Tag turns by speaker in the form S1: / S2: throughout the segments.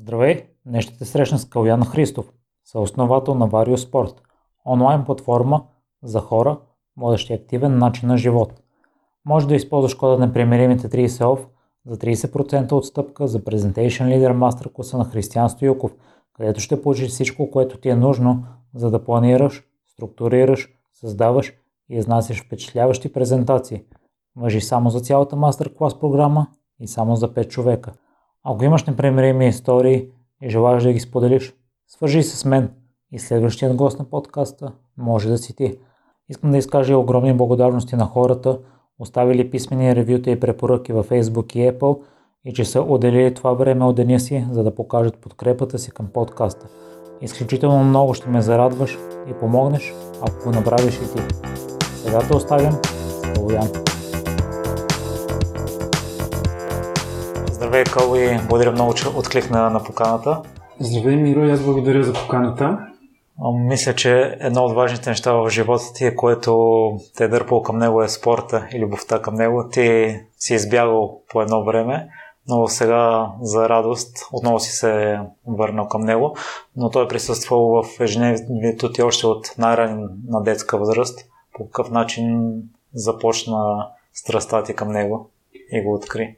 S1: Здравей! Днес ще те срещна с Калян Христов, съосновател на Vario Sport, онлайн платформа за хора, водещи активен начин на живот. Може да използваш кода на примеримите 30 OFF за 30% отстъпка за Presentation Leader Master класа на Християн Стоюков, където ще получиш всичко, което ти е нужно, за да планираш, структурираш, създаваш и изнасяш впечатляващи презентации. Въжи само за цялата мастер клас програма и само за 5 човека – ако имаш непремирими истории и желаеш да ги споделиш, свържи се с мен и следващият гост на подкаста може да си ти. Искам да изкажа огромни благодарности на хората, оставили писмени ревюта и препоръки във Facebook и Apple и че са отделили това време от деня си, за да покажат подкрепата си към подкаста. Изключително много ще ме зарадваш и помогнеш, ако го направиш и ти. Сега те оставям с Здравей, Кал, и благодаря много, че откликна на поканата.
S2: Здравей, Миро, и аз благодаря за поканата.
S1: Мисля, че едно от важните неща в живота ти, е, което те е дърпало към него е спорта и любовта към него. Ти си избягал по едно време, но сега за радост отново си се върнал към него, но той е присъствал в ежедневието ти още от най-ранна детска възраст. По какъв начин започна страстта ти към него и го откри?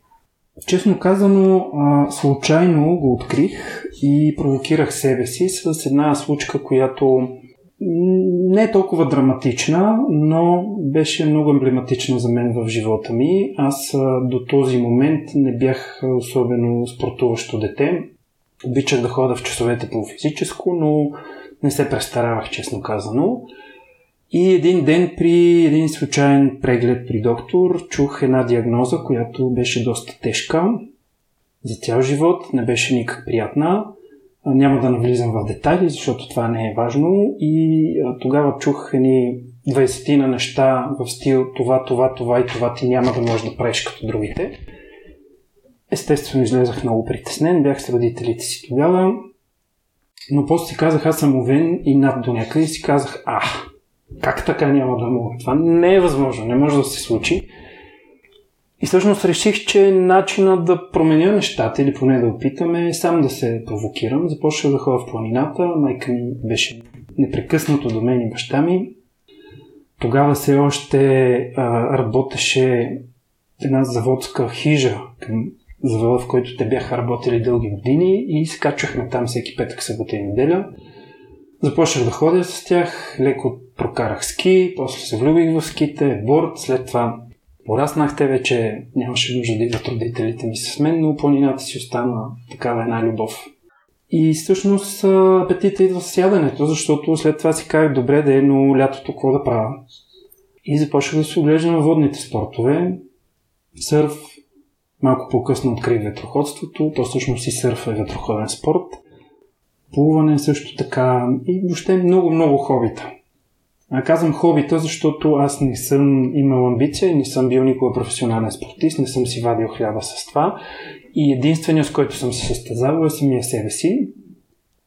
S2: Честно казано, случайно го открих и провокирах себе си с една случка, която не е толкова драматична, но беше много емблематична за мен в живота ми. Аз до този момент не бях особено спортуващо дете. Обичах да хода в часовете по физическо, но не се престаравах, честно казано. И един ден при един случайен преглед при доктор чух една диагноза, която беше доста тежка за цял живот, не беше никак приятна. Няма да навлизам в детайли, защото това не е важно. И тогава чух едни 20 на неща в стил това, това, това и това ти няма да можеш да правиш като другите. Естествено излезах много притеснен, бях с родителите си тогава, но после си казах, аз съм овен и над до някъде си казах, а, как така няма да мога? Това не е възможно, не може да се случи. И всъщност реших, че начинът да променя нещата или поне да опитаме е сам да се провокирам. Започнах да ходя в планината, майка ми беше непрекъснато до мен и баща ми. Тогава все още а, работеше една заводска хижа към завода, в който те бяха работили дълги години и се качвахме там всеки петък, събота и неделя. Започнах да ходя с тях, леко прокарах ски, после се влюбих в ските, борт, след това пораснахте вече, нямаше нужда да идват родителите ми с мен, но планината си остана такава една любов. И всъщност апетита идва с яденето, защото след това си казах, добре да е, но лятото какво да правя? И започнах да се оглеждам на водните спортове. Сърф, малко по-късно открих ветроходството, то всъщност и сърф е ветроходен спорт – плуване също така и въобще много-много хобита. Казвам хобита, защото аз не съм имал амбиция, не съм бил никога професионален спортист, не съм си вадил хляба с това. И единственият, с който съм се състезавал е самия себе си.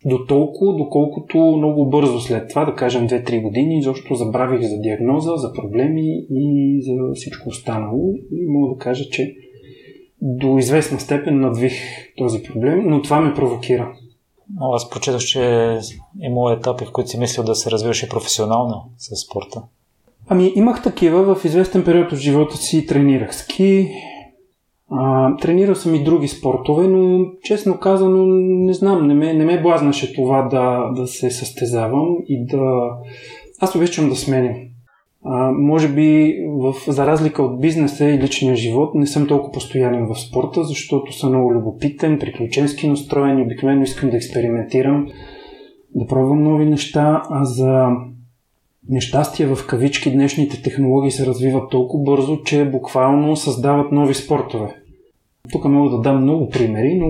S2: До толкова, доколкото много бързо след това, да кажем 2-3 години, изобщо забравих за диагноза, за проблеми и за всичко останало. И мога да кажа, че до известна степен надвих този проблем, но това ме провокира.
S1: Аз прочетах, че е имало етапи, в които си мислил да се развиваш и професионално с спорта.
S2: Ами имах такива. В известен период от живота си тренирах ски. А, тренирал съм и други спортове, но честно казано не знам, не ме, не ме блазнаше това да, да се състезавам и да... Аз обичам да сменям. А, може би, в, за разлика от бизнеса и личния живот, не съм толкова постоянен в спорта, защото съм много любопитен, приключенски настроен и обикновено искам да експериментирам, да пробвам нови неща, а за нещастие в кавички днешните технологии се развиват толкова бързо, че буквално създават нови спортове. Тук мога да дам много примери, но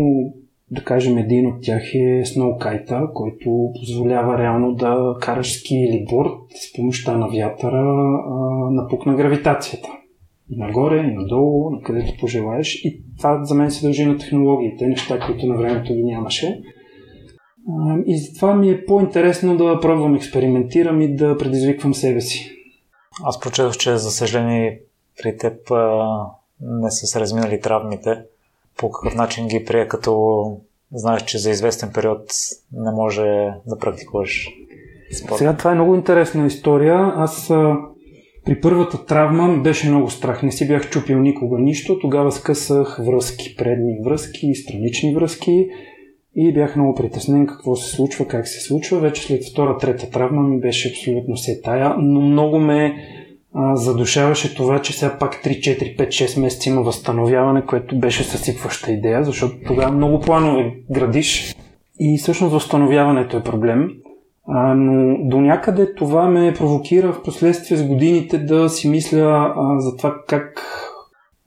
S2: да кажем, един от тях е сноукайта, който позволява реално да караш ски или борд с помощта на вятъра а, напук гравитацията. И нагоре, и надолу, на където пожелаеш. И това за мен се дължи на технологиите, неща, които на времето ги нямаше. А, и затова ми е по-интересно да пробвам, експериментирам и да предизвиквам себе си.
S1: Аз прочетох, че за съжаление при теб а, не са се разминали травмите по какъв начин ги прие като знаеш, че за известен период не може да практикуваш спорт?
S2: Сега това е много интересна история. Аз при първата травма беше много страх. Не си бях чупил никога нищо. Тогава скъсах връзки, предни връзки, странични връзки и бях много притеснен какво се случва, как се случва. Вече след втора, трета травма ми беше абсолютно се тая, но много ме задушаваше това, че сега пак 3, 4, 5, 6 месеца има възстановяване, което беше съсипваща идея, защото тогава много планове градиш и всъщност възстановяването е проблем. А, но до някъде това ме провокира в последствие с годините да си мисля а, за това как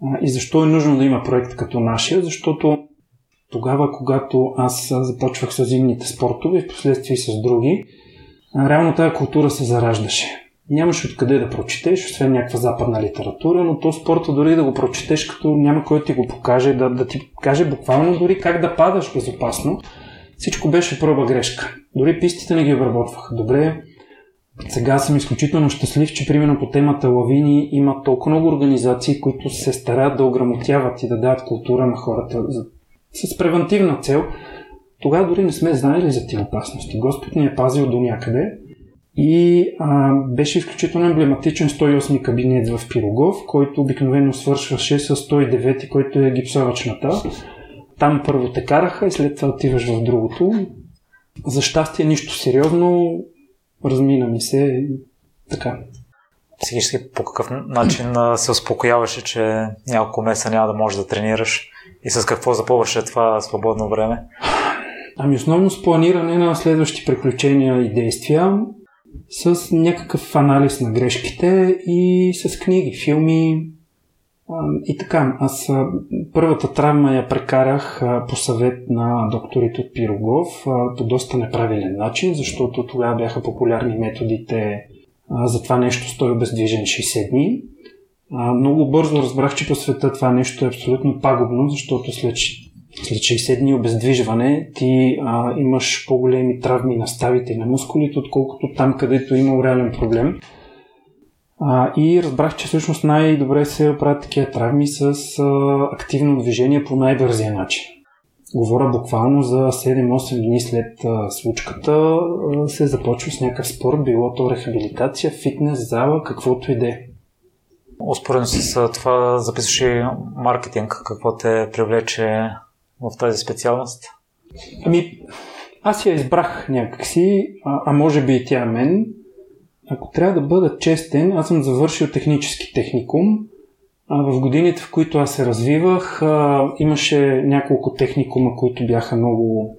S2: а, и защо е нужно да има проект като нашия, защото тогава, когато аз започвах с зимните спортове, в последствие с други, а, реално тази култура се зараждаше. Нямаш откъде да прочетеш, освен някаква западна литература, но то спорта дори да го прочетеш, като няма кой ти го покаже, да, да ти каже буквално дори как да падаш безопасно, всичко беше проба грешка. Дори пистите не ги обработваха добре. Сега съм изключително щастлив, че примерно по темата лавини има толкова много организации, които се старат да ограмотяват и да дават култура на хората с превентивна цел. Тогава дори не сме знаели за тези опасности. Господ ни е пазил до някъде. И а, беше изключително емблематичен 108 кабинет в Пирогов, който обикновено свършваше с 109, който е гипсовачната. Там първо те караха и след това отиваш в другото. За щастие нищо сериозно, размина ми се и така.
S1: Психически по какъв начин се успокояваше, че няколко месеца няма да можеш да тренираш и с какво запълваше това свободно време?
S2: Ами основно с планиране на следващи приключения и действия, с някакъв анализ на грешките и с книги, филми, и така, аз първата травма я прекарах по съвет на докторите от Пирогов по доста неправилен начин, защото тогава бяха популярни методите за това нещо стои обездвижен 60 дни. Много бързо разбрах, че по света това нещо е абсолютно пагубно, защото след, след 60 дни обездвижване ти а, имаш по-големи травми на ставите и на мускулите, отколкото там, където е има реален проблем. А, и разбрах, че всъщност най-добре се правят такива травми с а, активно движение по най-бързия начин. Говоря буквално за 7-8 дни след а, случката а, се започва с някакъв спорт, било то рехабилитация, фитнес, зала, каквото и да е.
S1: Успоредно с това записваш и маркетинг. Какво те привлече в тази специалност?
S2: Ами, аз я избрах някакси, а, а може би и тя мен. Ако трябва да бъда честен, аз съм завършил технически техникум. А в годините, в които аз се развивах, а, имаше няколко техникума, които бяха много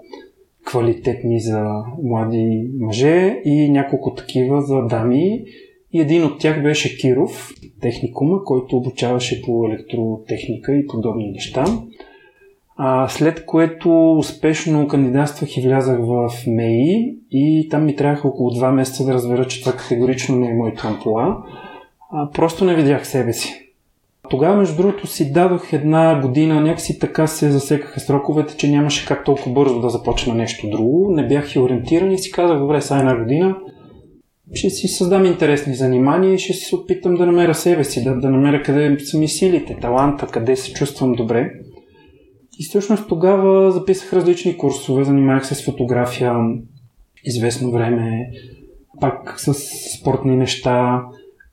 S2: квалитетни за млади мъже и няколко такива за дами. И един от тях беше Киров, техникума, който обучаваше по електротехника и подобни неща. А, след което успешно кандидатствах и влязах в МЕИ и там ми трябваха около 2 месеца да разбера, че това категорично не е моето ампула. А, просто не видях себе си. Тогава, между другото, си дадох една година, някакси така се засекаха сроковете, че нямаше как толкова бързо да започна нещо друго. Не бях и ориентиран и си казах, добре, сега една година ще си създам интересни занимания и ще се опитам да намеря себе си, да, да намеря къде са ми силите, таланта, къде се чувствам добре. И всъщност тогава записах различни курсове, занимавах се с фотография известно време, пак с спортни неща.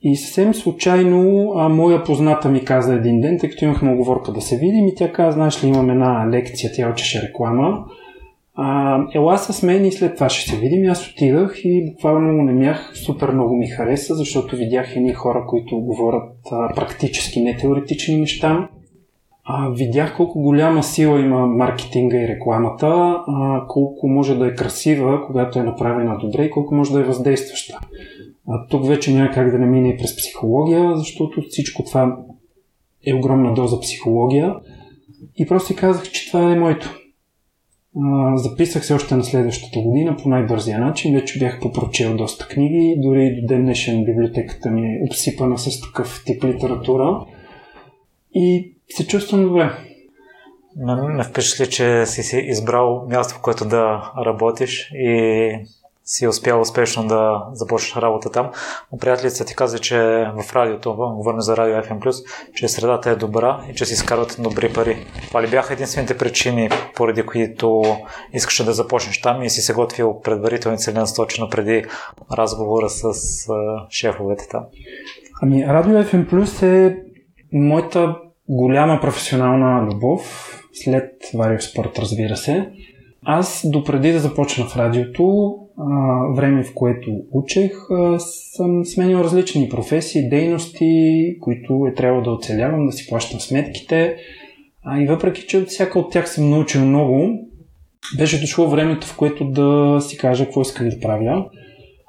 S2: И съвсем случайно а, моя позната ми каза един ден, тъй като имахме оговорка да се видим и тя каза, знаеш ли, имам една лекция, тя учеше реклама. А, ела с мен и след това ще се видим. И аз отидах и буквално не мях, супер много ми хареса, защото видях едни хора, които говорят а, практически, не теоретични неща а, видях колко голяма сила има маркетинга и рекламата, а, колко може да е красива, когато е направена добре и колко може да е въздействаща. А, тук вече няма как да не мине и през психология, защото всичко това е огромна доза психология. И просто си казах, че това е моето. А, записах се още на следващата година по най-бързия начин. Вече бях попрочел доста книги. Дори до ден днешен библиотеката ми е обсипана с такъв тип литература. И се чувствам добре.
S1: Ме, ме впечатли, че си си избрал място, в което да работиш и си успял успешно да започнеш работа там. Но приятелите ти каза, че в радиото, говорим за радио FM+, че средата е добра и че си изкарват добри пари. Това ли бяха единствените причини, поради които искаш да започнеш там и си се готвил предварително целенасочено преди разговора с шефовете там?
S2: Ами, Радио FM Plus е моята голяма професионална любов, след Варио Спорт, разбира се. Аз, допреди да започна в радиото, време в което учех, съм сменил различни професии, дейности, които е трябвало да оцелявам, да си плащам сметките. А и въпреки, че от всяка от тях съм научил много, беше дошло времето, в което да си кажа какво искам да правя.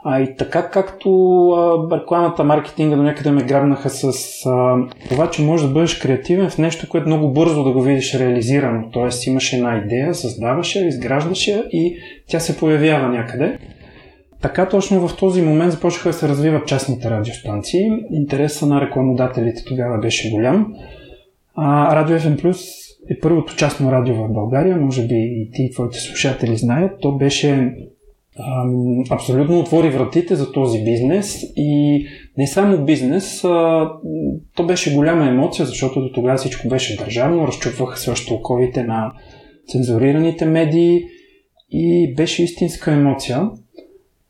S2: А и така както а, рекламата, маркетинга до някъде ме грабнаха с а, това, че можеш да бъдеш креативен в нещо, което много бързо да го видиш реализирано. Тоест имаш една идея, създаваш я, изграждаш я и тя се появява някъде. Така точно в този момент започнаха да се развиват частните радиостанции. Интереса на рекламодателите тогава беше голям. А, Радио FM Plus е първото частно радио в България, може би и ти, твоите слушатели знаят. То беше абсолютно отвори вратите за този бизнес и не само бизнес, а, то беше голяма емоция, защото до тогава всичко беше държавно, разчупваха се още оковите на цензурираните медии и беше истинска емоция.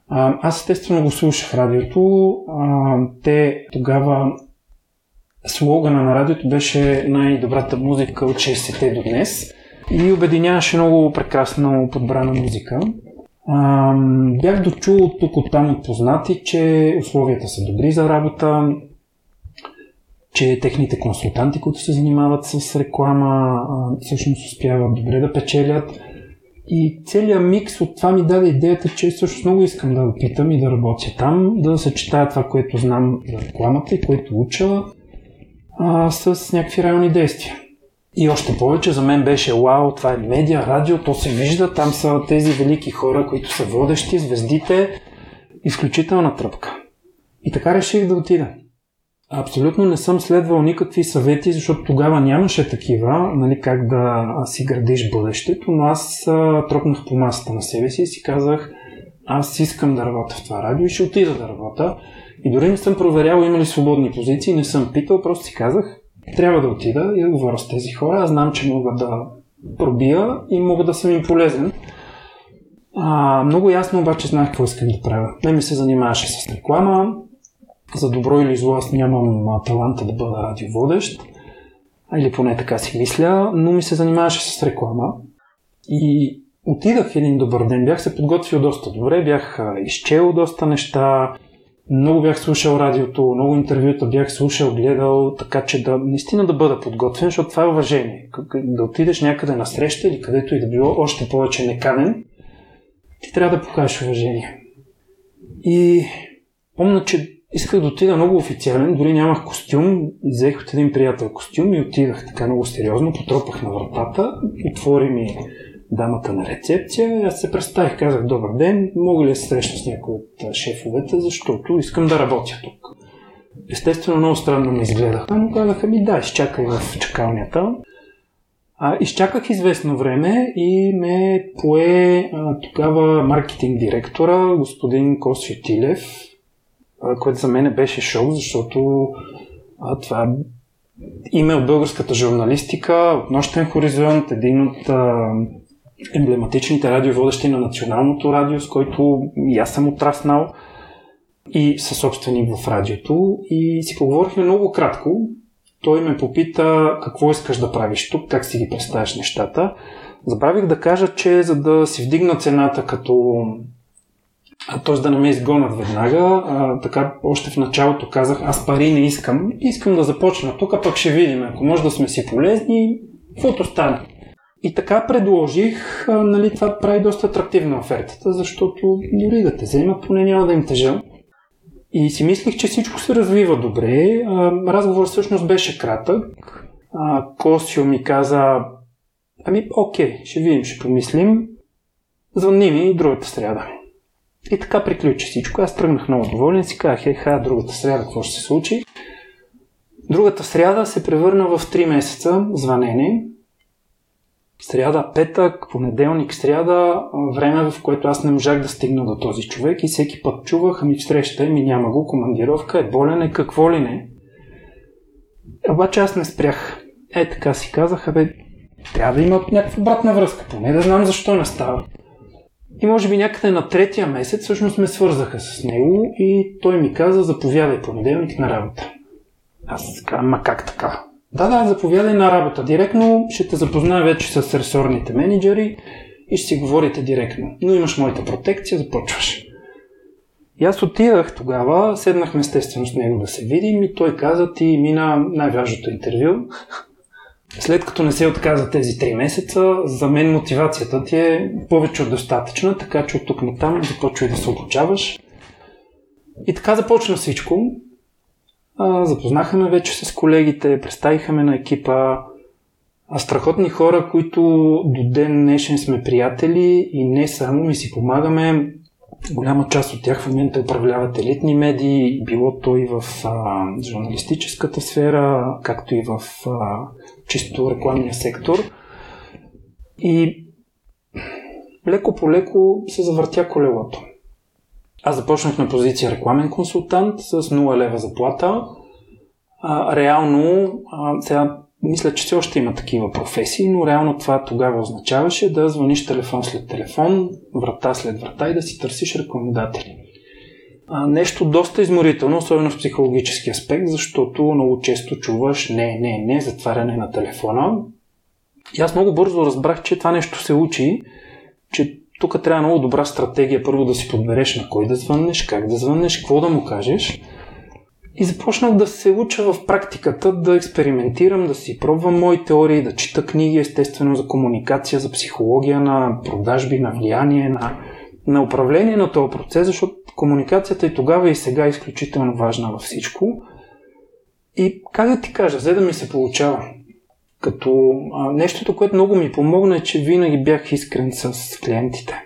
S2: А, аз естествено го слушах радиото. А, те тогава слогана на радиото беше най-добрата музика от 60-те до днес и обединяваше много прекрасно подбрана музика. А, бях дочул тук от там от познати, че условията са добри за работа, че техните консултанти, които се занимават с реклама, всъщност успяват добре да печелят. И целият микс от това ми даде идеята, че всъщност много искам да опитам и да работя там, да съчетая това, което знам за рекламата и което уча а, с някакви реални действия. И още повече за мен беше вау, това е медиа, радио, то се вижда, там са тези велики хора, които са водещи, звездите, изключителна тръпка. И така реших да отида. Абсолютно не съм следвал никакви съвети, защото тогава нямаше такива, нали, как да си градиш бъдещето, но аз тропнах по масата на себе си и си казах, аз искам да работя в това радио и ще отида да работя. И дори не съм проверял има ли свободни позиции, не съм питал, просто си казах, трябва да отида и да говоря с тези хора. Аз знам, че мога да пробия и мога да съм им полезен. А, много ясно обаче знаех какво искам да правя. Не ми се занимаваше с реклама. За добро или зло аз нямам таланта да бъда радиоводещ. Или поне така си мисля, но ми се занимаваше с реклама. И отидах един добър ден. Бях се подготвил доста добре, бях изчел доста неща, много бях слушал радиото, много интервюта бях слушал, гледал, така че да наистина да бъда подготвен, защото това е уважение. Да отидеш някъде на среща или където и да било, още повече неканен, ти трябва да покажеш уважение. И помня, че исках да отида много официален, дори нямах костюм, взех от един приятел костюм и отидах така много сериозно, потропах на вратата, отвори ми дамата на рецепция. Аз се представих, казах добър ден, мога ли да се срещна с някой от шефовете, защото искам да работя тук. Естествено, много странно ме изгледаха, но казаха ми да, изчакай в чакалнята. А, изчаках известно време и ме пое а, тогава маркетинг директора, господин Косио Тилев, което за мен беше шок, защото а, това име от българската журналистика, от Нощен хоризонт, един от а, емблематичните радиоводещи на националното радио, с който и аз съм отраснал и със собственик в радиото. И си поговорихме много кратко. Той ме попита какво искаш да правиш тук, как си ги представяш нещата. Забравих да кажа, че за да си вдигна цената като т.е. да не ме изгонят веднага. А, така, още в началото казах, аз пари не искам. Искам да започна тук, пък ще видим. Ако може да сме си полезни, каквото стане. И така предложих, а, нали, това прави доста атрактивна офертата, защото дори да те вземат, поне няма да им тежа. И си мислих, че всичко се развива добре. А, разговор всъщност беше кратък. Косио ми каза, ами окей, ще видим, ще помислим. Звънни ми другата сряда. И така приключи всичко. Аз тръгнах много доволен, си казах, еха, другата сряда какво ще се случи. Другата сряда се превърна в 3 месеца звънене сряда, петък, понеделник, сряда, време в което аз не можах да стигна до този човек и всеки път чувах, ами встреща ми няма го, командировка е болен е, какво ли не. Обаче аз не спрях. Е, така си казаха, бе, трябва да има някаква обратна връзка, поне да знам защо не става. И може би някъде на третия месец всъщност ме свързаха с него и той ми каза, заповядай понеделник на работа. Аз казвам, ма как така? Да, да, заповядай на работа. Директно ще те запозная вече с ресорните менеджери и ще си говорите директно. Но имаш моята протекция, започваш. И аз отидах тогава, седнахме естествено с него да се видим и той каза, ти мина най-важното интервю. След като не се отказа тези 3 месеца, за мен мотивацията ти е повече от достатъчна, така че от тук на там започвай да се обучаваш. И така започна всичко. Ме вече с колегите, представиха ме на екипа. А страхотни хора, които до ден днешен сме приятели и не само ми си помагаме. Голяма част от тях в момента управляват елитни медии, било то и в а, журналистическата сфера, както и в а, чисто рекламния сектор. И леко по леко се завъртя колелото. Аз започнах на позиция рекламен консултант с 0 лева заплата. А, реално, а, сега мисля, че все още има такива професии, но реално това тогава означаваше да звъниш телефон след телефон, врата след врата и да си търсиш рекламодатели. А, нещо доста изморително, особено в психологически аспект, защото много често чуваш не, не, не, затваряне на телефона. И аз много бързо разбрах, че това нещо се учи, че тук трябва много добра стратегия първо да си подбереш на кой да звъннеш, как да звъннеш, какво да му кажеш. И започнах да се уча в практиката, да експериментирам, да си пробвам мои теории, да чита книги, естествено, за комуникация, за психология на продажби, на влияние, на, на управление на този процес, защото комуникацията и тогава и сега е изключително важна във всичко. И как да ти кажа, за да ми се получава. Като а, нещото, което много ми помогна е, че винаги бях искрен с клиентите.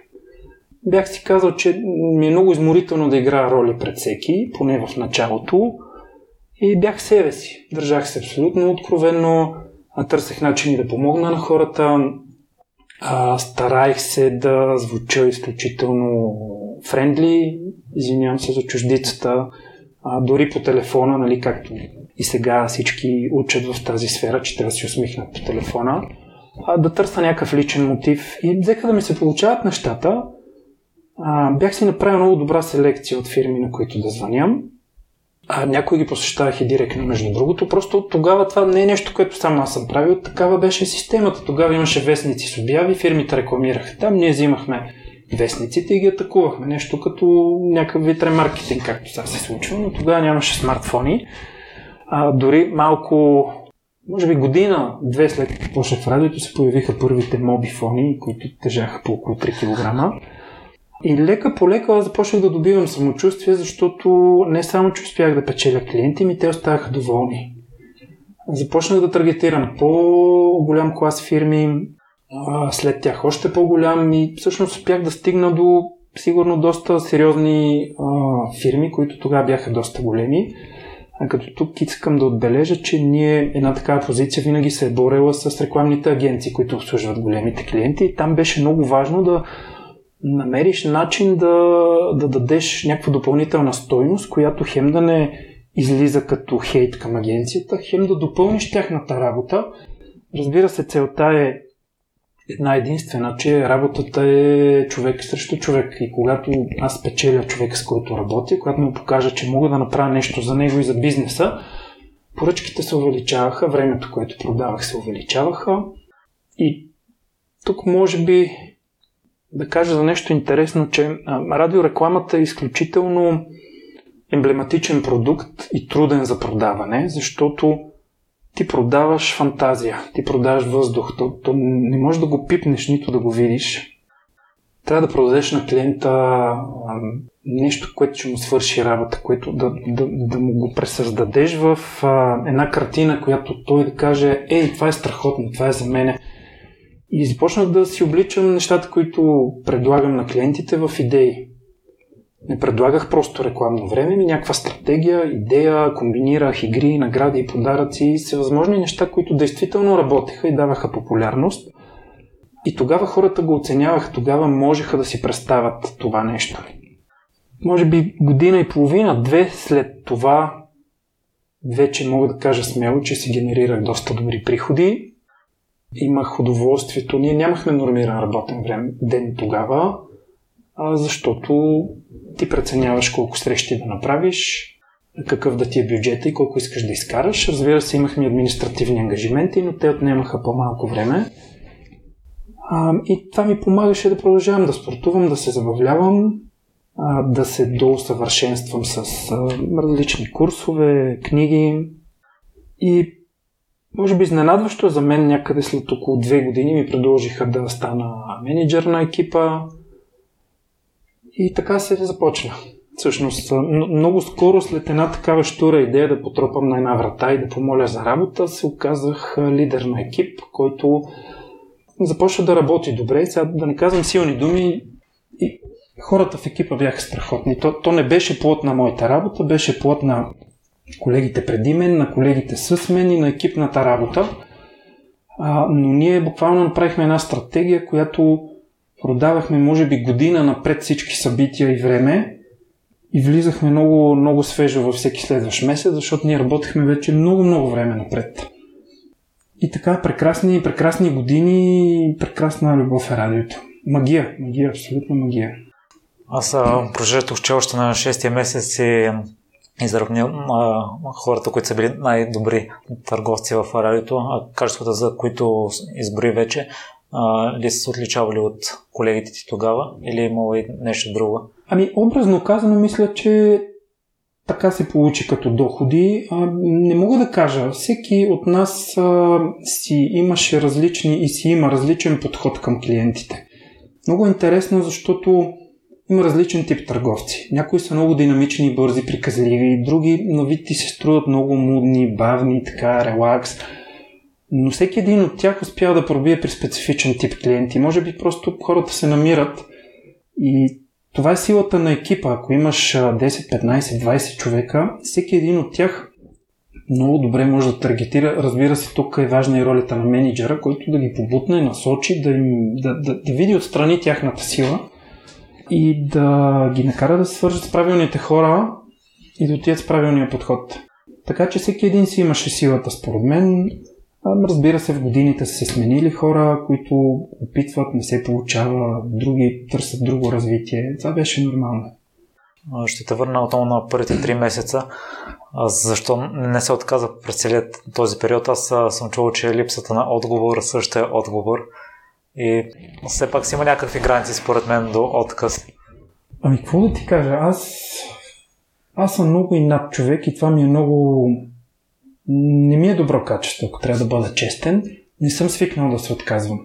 S2: Бях си казал, че ми е много изморително да играя роли пред всеки, поне в началото. И бях себе си. Държах се абсолютно откровенно, търсех начини да помогна на хората, а, стараех се да звуча изключително френдли, извинявам се за чуждицата, а, дори по телефона, нали, както и сега всички учат в тази сфера, че трябва да си усмихнат по телефона, а, да търся някакъв личен мотив и взеха да ми се получават нещата. А, бях си направил много добра селекция от фирми, на които да звъням. А, някои ги посещавах и директно, между другото. Просто тогава това не е нещо, което само аз съм правил. Такава беше системата. Тогава имаше вестници с обяви, фирмите рекламираха там, ние взимахме вестниците и ги атакувахме. Нещо като някакъв вид ремаркетинг, както сега се случва, но тогава нямаше смартфони. А, дори малко, може би година, две след като почнах в радиото, се появиха първите мобифони, които тежаха по около 3 кг. И лека по лека започнах да добивам самочувствие, защото не само, че успях да печеля клиенти, ми те оставаха доволни. Започнах да таргетирам по-голям клас фирми, след тях още по-голям и всъщност успях да стигна до сигурно доста сериозни а, фирми, които тогава бяха доста големи. А като тук искам да отбележа, че ние една такава позиция винаги се е борела с рекламните агенции, които обслужват големите клиенти. И там беше много важно да намериш начин да, да дадеш някаква допълнителна стойност, която хем да не излиза като хейт към агенцията, хем да допълниш тяхната работа. Разбира се, целта е една единствена, че работата е човек срещу човек. И когато аз печеля човек, с който работя, когато му покажа, че мога да направя нещо за него и за бизнеса, поръчките се увеличаваха, времето, което продавах, се увеличаваха. И тук може би да кажа за нещо интересно, че радиорекламата е изключително емблематичен продукт и труден за продаване, защото ти продаваш фантазия, ти продаваш въздух. То, то не можеш да го пипнеш, нито да го видиш. Трябва да продадеш на клиента а, нещо, което ще му свърши работа, което да, да, да му го пресъздадеш в а, една картина, която той да каже, ей, това е страхотно, това е за мене. И започнах да си обличам нещата, които предлагам на клиентите в идеи. Не предлагах просто рекламно време, ми някаква стратегия, идея, комбинирах игри, награди и подаръци, всевъзможни неща, които действително работеха и даваха популярност. И тогава хората го оценяваха, тогава можеха да си представят това нещо. Може би година и половина, две след това вече мога да кажа смело, че си генерирах доста добри приходи. Имах удоволствието. Ние нямахме нормиран работен ден тогава, а защото ти преценяваш колко срещи да направиш, какъв да ти е бюджета и колко искаш да изкараш. Разбира се, имахме административни ангажименти, но те отнемаха по-малко време. А, и това ми помагаше да продължавам да спортувам, да се забавлявам, а, да се доусъвършенствам с а, различни курсове, книги. И може би изненадващо за мен някъде след около две години ми предложиха да стана менеджер на екипа. И така се започна. Всъщност, много скоро след една такава штура идея да потропам на една врата и да помоля за работа, се оказах лидер на екип, който започва да работи добре. Сега да не казвам силни думи, и хората в екипа бяха страхотни. То, то не беше плод на моята работа, беше плод на колегите преди мен, на колегите с мен и на екипната работа. А, но ние буквално направихме една стратегия, която продавахме може би година напред всички събития и време и влизахме много, много свежо във всеки следващ месец, защото ние работехме вече много, много време напред. И така, прекрасни, прекрасни години, прекрасна любов е радиото. Магия, магия, абсолютно магия.
S1: Аз прожетох, че още на 6 месец и изравня хората, които са били най-добри търговци в радиото, а качествата, за които изброи вече, а, ли са се отличавали от колегите ти тогава или е имало и нещо друго?
S2: Ами, образно казано, мисля, че така се получи като доходи. А, не мога да кажа. Всеки от нас а, си имаше различни и си има различен подход към клиентите. Много е интересно, защото има различен тип търговци. Някои са много динамични, бързи, приказливи, други на вид ти се струват много мудни, бавни, така, релакс. Но всеки един от тях успява да пробие при специфичен тип клиенти. Може би просто хората се намират и това е силата на екипа. Ако имаш 10, 15, 20 човека, всеки един от тях много добре може да таргетира. Разбира се, тук е важна и ролята на менеджера, който да ги побутне, насочи, да, им, да, да, да види отстрани тяхната сила и да ги накара да се свържат с правилните хора и да отидат с правилния подход. Така че всеки един си имаше силата, според мен. Разбира се, в годините са се сменили хора, които опитват, не се получава, други търсят друго развитие. Това беше нормално.
S1: Ще те върна отново на първите три месеца. Защо не се отказа през целият този период? Аз съм чувал, че липсата на отговор също е отговор. И все пак си има някакви граници, според мен, до отказ.
S2: Ами, какво да ти кажа? Аз, аз съм много и над човек и това ми е много не ми е добро качество, ако трябва да бъда честен. Не съм свикнал да се отказвам.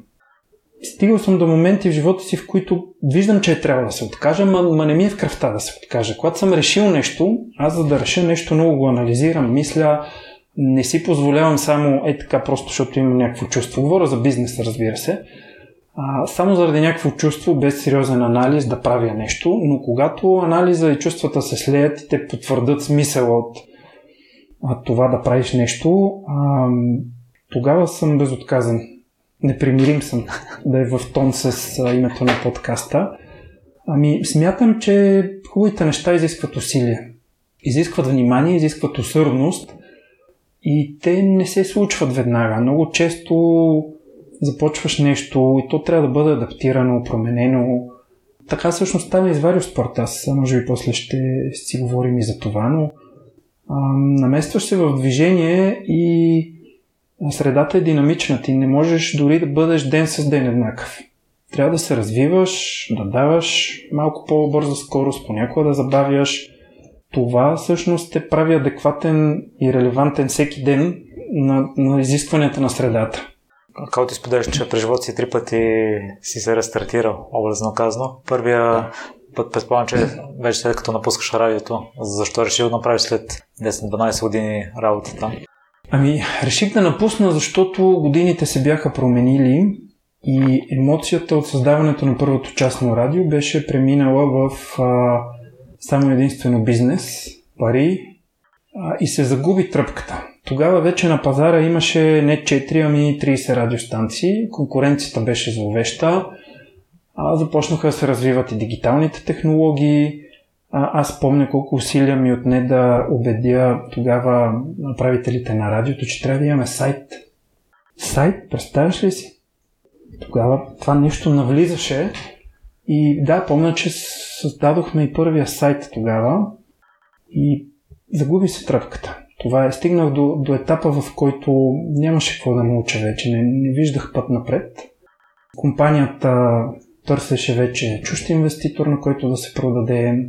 S2: Стигал съм до моменти в живота си, в които виждам, че е трябва да се откажа, ма не ми е в кръвта да се откажа. Когато съм решил нещо, аз за да реша нещо много го анализирам, мисля, не си позволявам само е така, просто защото имам някакво чувство. Говоря за бизнеса, разбира се. А, само заради някакво чувство, без сериозен анализ, да правя нещо, но когато анализа и чувствата се слеят и те потвърдат смисъл от а, това да правиш нещо, а, тогава съм безотказан. Непримирим съм да е в тон с а, името на подкаста. Ами, смятам, че хубавите неща изискват усилия. Изискват внимание, изискват усърдност и те не се случват веднага. Много често започваш нещо и то трябва да бъде адаптирано, променено. Така всъщност става и спорта. Аз може би после ще си говорим и за това, но наместваш се в движение и средата е динамична. Ти не можеш дори да бъдеш ден с ден еднакъв. Трябва да се развиваш, да даваш малко по-бърза скорост, понякога да забавяш. Това всъщност те прави адекватен и релевантен всеки ден на, на изискванията на средата.
S1: Като ти споделяш, че през живота си три пъти си се рестартирал, образно казано. Първия път предполагам, че вече след като напускаш радиото, защо решил да направиш след 10-12 години работа там?
S2: Ами, реших да напусна, защото годините се бяха променили и емоцията от създаването на първото частно радио беше преминала в а, само единствено бизнес, пари а, и се загуби тръпката. Тогава вече на пазара имаше не 4, ами 30 радиостанции. Конкуренцията беше зловеща. А, започнаха да се развиват и дигиталните технологии. Аз помня колко усилия ми отне да убедя тогава направителите на радиото, че трябва да имаме сайт. Сайт, представяш ли си? Тогава това нещо навлизаше и да, помня, че създадохме и първия сайт тогава и загуби се тръпката. Това е стигнах до, до етапа, в който нямаше какво да науча вече, не, не виждах път напред. Компанията търсеше вече чущ инвеститор, на който да се продаде.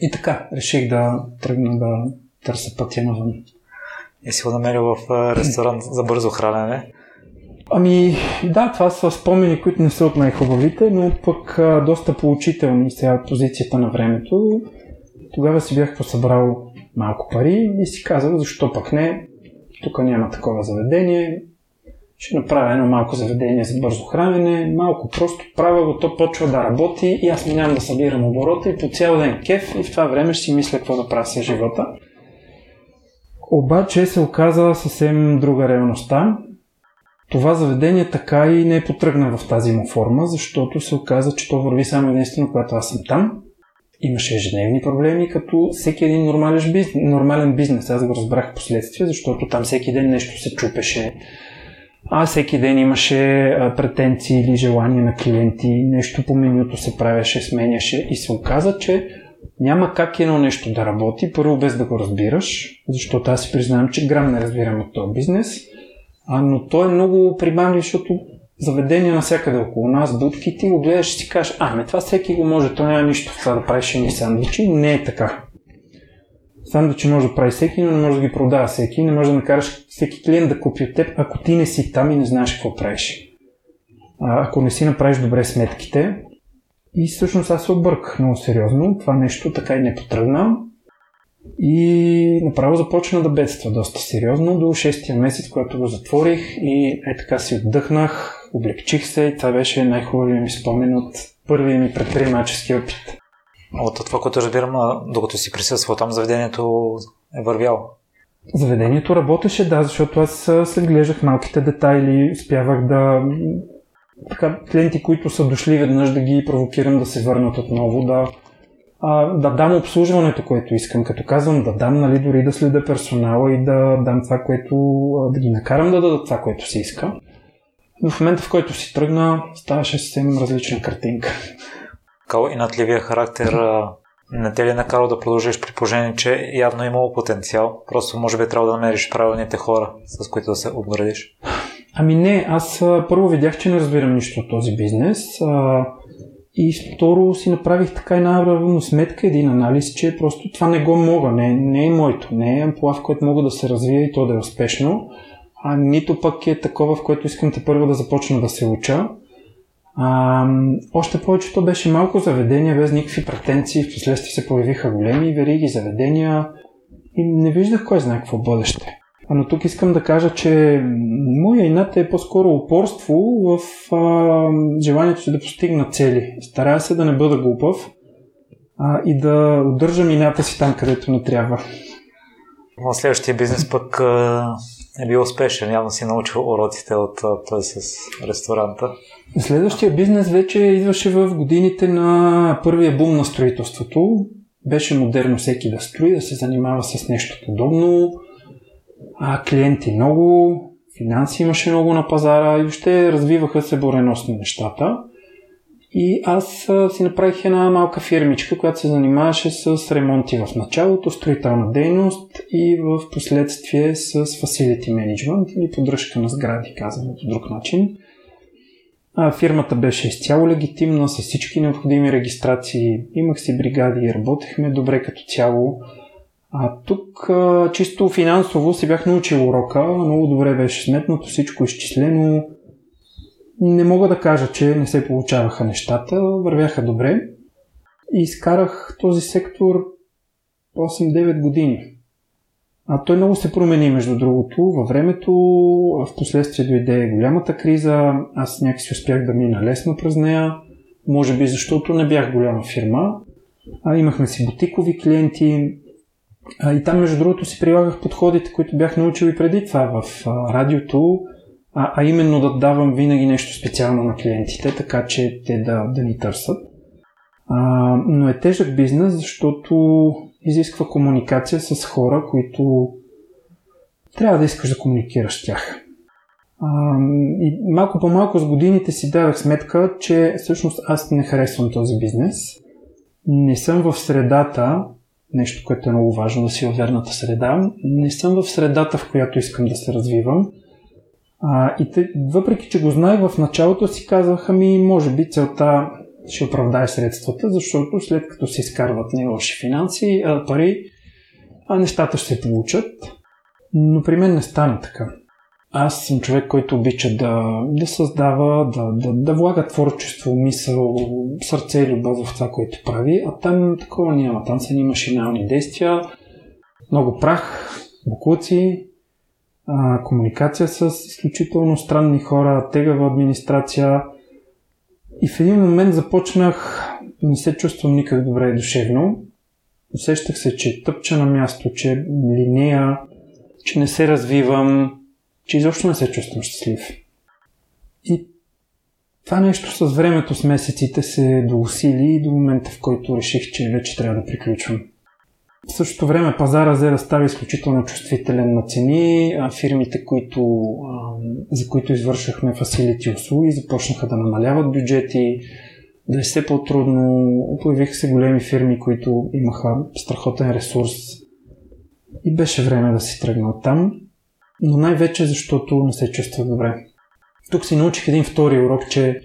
S2: И така, реших да тръгна да търся пътя навън.
S1: И си го намерил в ресторант за бързо хранене?
S2: Ами да, това са спомени, които не са от най-хубавите, но пък а, доста поучителни сега позицията на времето. Тогава си бях посъбрал малко пари и си казах, защо пък не, тук няма такова заведение, ще направя едно малко заведение за бързо хранене, малко просто правя го, то почва да работи и аз минавам да събирам оборота и по цял ден кеф и в това време ще си мисля какво да правя с живота. Обаче се оказа съвсем друга реалността. Това заведение така и не е потръгна в тази му форма, защото се оказа, че то върви само единствено, когато аз съм там. Имаше ежедневни проблеми, като всеки един нормален бизнес. Аз го разбрах последствия, защото там всеки ден нещо се чупеше. А всеки ден имаше претенции или желания на клиенти, нещо по менюто се правеше, сменяше и се оказа, че няма как едно нещо да работи, първо без да го разбираш, защото аз си признавам, че грам не разбирам от този бизнес, а, но то е много примамлив, защото заведения навсякъде около нас, будки, ти го гледаш и си кажеш, а, ме това всеки го може, то няма нищо това да правиш едни сандвичи. Не е така. Сандвичи може да прави всеки, но не може да ги продава всеки. Не може да накараш всеки клиент да купи от теб, ако ти не си там и не знаеш какво правиш. А, ако не си направиш добре сметките. И всъщност аз се обърках много сериозно. Това нещо така и не потръгна. И направо започна да бедства доста сериозно до 6-я месец, когато го затворих и е така си отдъхнах, облегчих се и това беше най-хубавият ми спомен от първия ми предприемачески опит.
S1: От това, което разбирам, докато си присъствал там, заведението е вървяло.
S2: Заведението работеше, да, защото аз се глеждах малките детайли, успявах да така, клиенти, които са дошли веднъж да ги провокирам да се върнат отново, да, а, да дам обслужването, което искам. Като казвам да дам, нали, дори да следа персонала и да дам това, което, да ги накарам да дадат това, което си иска. Но в момента, в който си тръгна, ставаше съвсем различна картинка.
S1: Кал и натливия характер не те ли е накарал да продължиш при положение, че явно е имало потенциал? Просто може би трябва да намериш правилните хора, с които да се обградиш.
S2: Ами не, аз първо видях, че не разбирам нищо от този бизнес. А, и второ си направих така една сметка, един анализ, че просто това не го мога, не, не е моето, не е амплуа, в който мога да се развия и то да е успешно, а нито пък е такова, в което искам те първо да започна да се уча. А, още повече то беше малко заведение, без никакви претенции, в последствие се появиха големи вериги заведения и не виждах кой знае какво бъдеще. Но тук искам да кажа, че моя инат е по-скоро упорство в а, желанието да постигна цели. Старая се да не бъда глупав а, и да удържам ината си там, където не трябва.
S1: Но следващия бизнес пък е бил успешен. Явно си научил уроците от този с ресторанта.
S2: Следващия бизнес вече идваше в годините на първия бум на строителството. Беше модерно всеки да строи, да се занимава с нещо подобно а, клиенти много, финанси имаше много на пазара и въобще развиваха се буреносно нещата. И аз си направих една малка фирмичка, която се занимаваше с ремонти в началото, строителна дейност и в последствие с facility management или поддръжка на сгради, казано по друг начин. А, фирмата беше изцяло легитимна, с всички необходими регистрации. Имах си бригади и работехме добре като цяло. А тук а, чисто финансово си бях научил урока, много добре беше сметнато, всичко изчислено. Не мога да кажа, че не се получаваха нещата, вървяха добре. И изкарах този сектор 8-9 години. А той много се промени, между другото, във времето, в последствие дойде голямата криза, аз някакси успях да мина лесно през нея, може би защото не бях голяма фирма, а имахме си бутикови клиенти, А, и там, между другото, си прилагах подходите, които бях научил и преди това в радиото, а, а именно да давам винаги нещо специално на клиентите, така че те да, да ни търсят. А, но е тежък бизнес, защото изисква комуникация с хора, които трябва да искаш да комуникираш с тях. А, и малко по малко с годините си дадах сметка, че всъщност аз не харесвам този бизнес. Не съм в средата, нещо, което е много важно да си във верната среда, не съм в средата, в която искам да се развивам. А, и те, въпреки, че го знаех в началото, си казваха ми, може би целта ще оправдае средствата, защото след като се изкарват не лоши финанси, а, пари, а нещата ще се получат. Но при мен не стана така. Аз съм човек, който обича да, да създава, да, да, да влага творчество, мисъл, сърце и любов в това, което прави, а там такова няма. Там са ни машинални действия, много прах, букуци, комуникация с изключително странни хора, тегава администрация. И в един момент започнах, не се чувствам никак добре и душевно. Усещах се, че тъпча на място, че линея, че не се развивам, че изобщо не се чувствам щастлив. И това нещо с времето, с месеците се доусили до момента, в който реших, че вече трябва да приключвам. В същото време пазара взе да става изключително чувствителен на цени. Фирмите, които, за които извършвахме фасилити услуги, започнаха да намаляват бюджети, да е все по-трудно. Появиха се големи фирми, които имаха страхотен ресурс и беше време да си тръгна от там но най-вече защото не се чувствах добре. Тук си научих един втори урок, че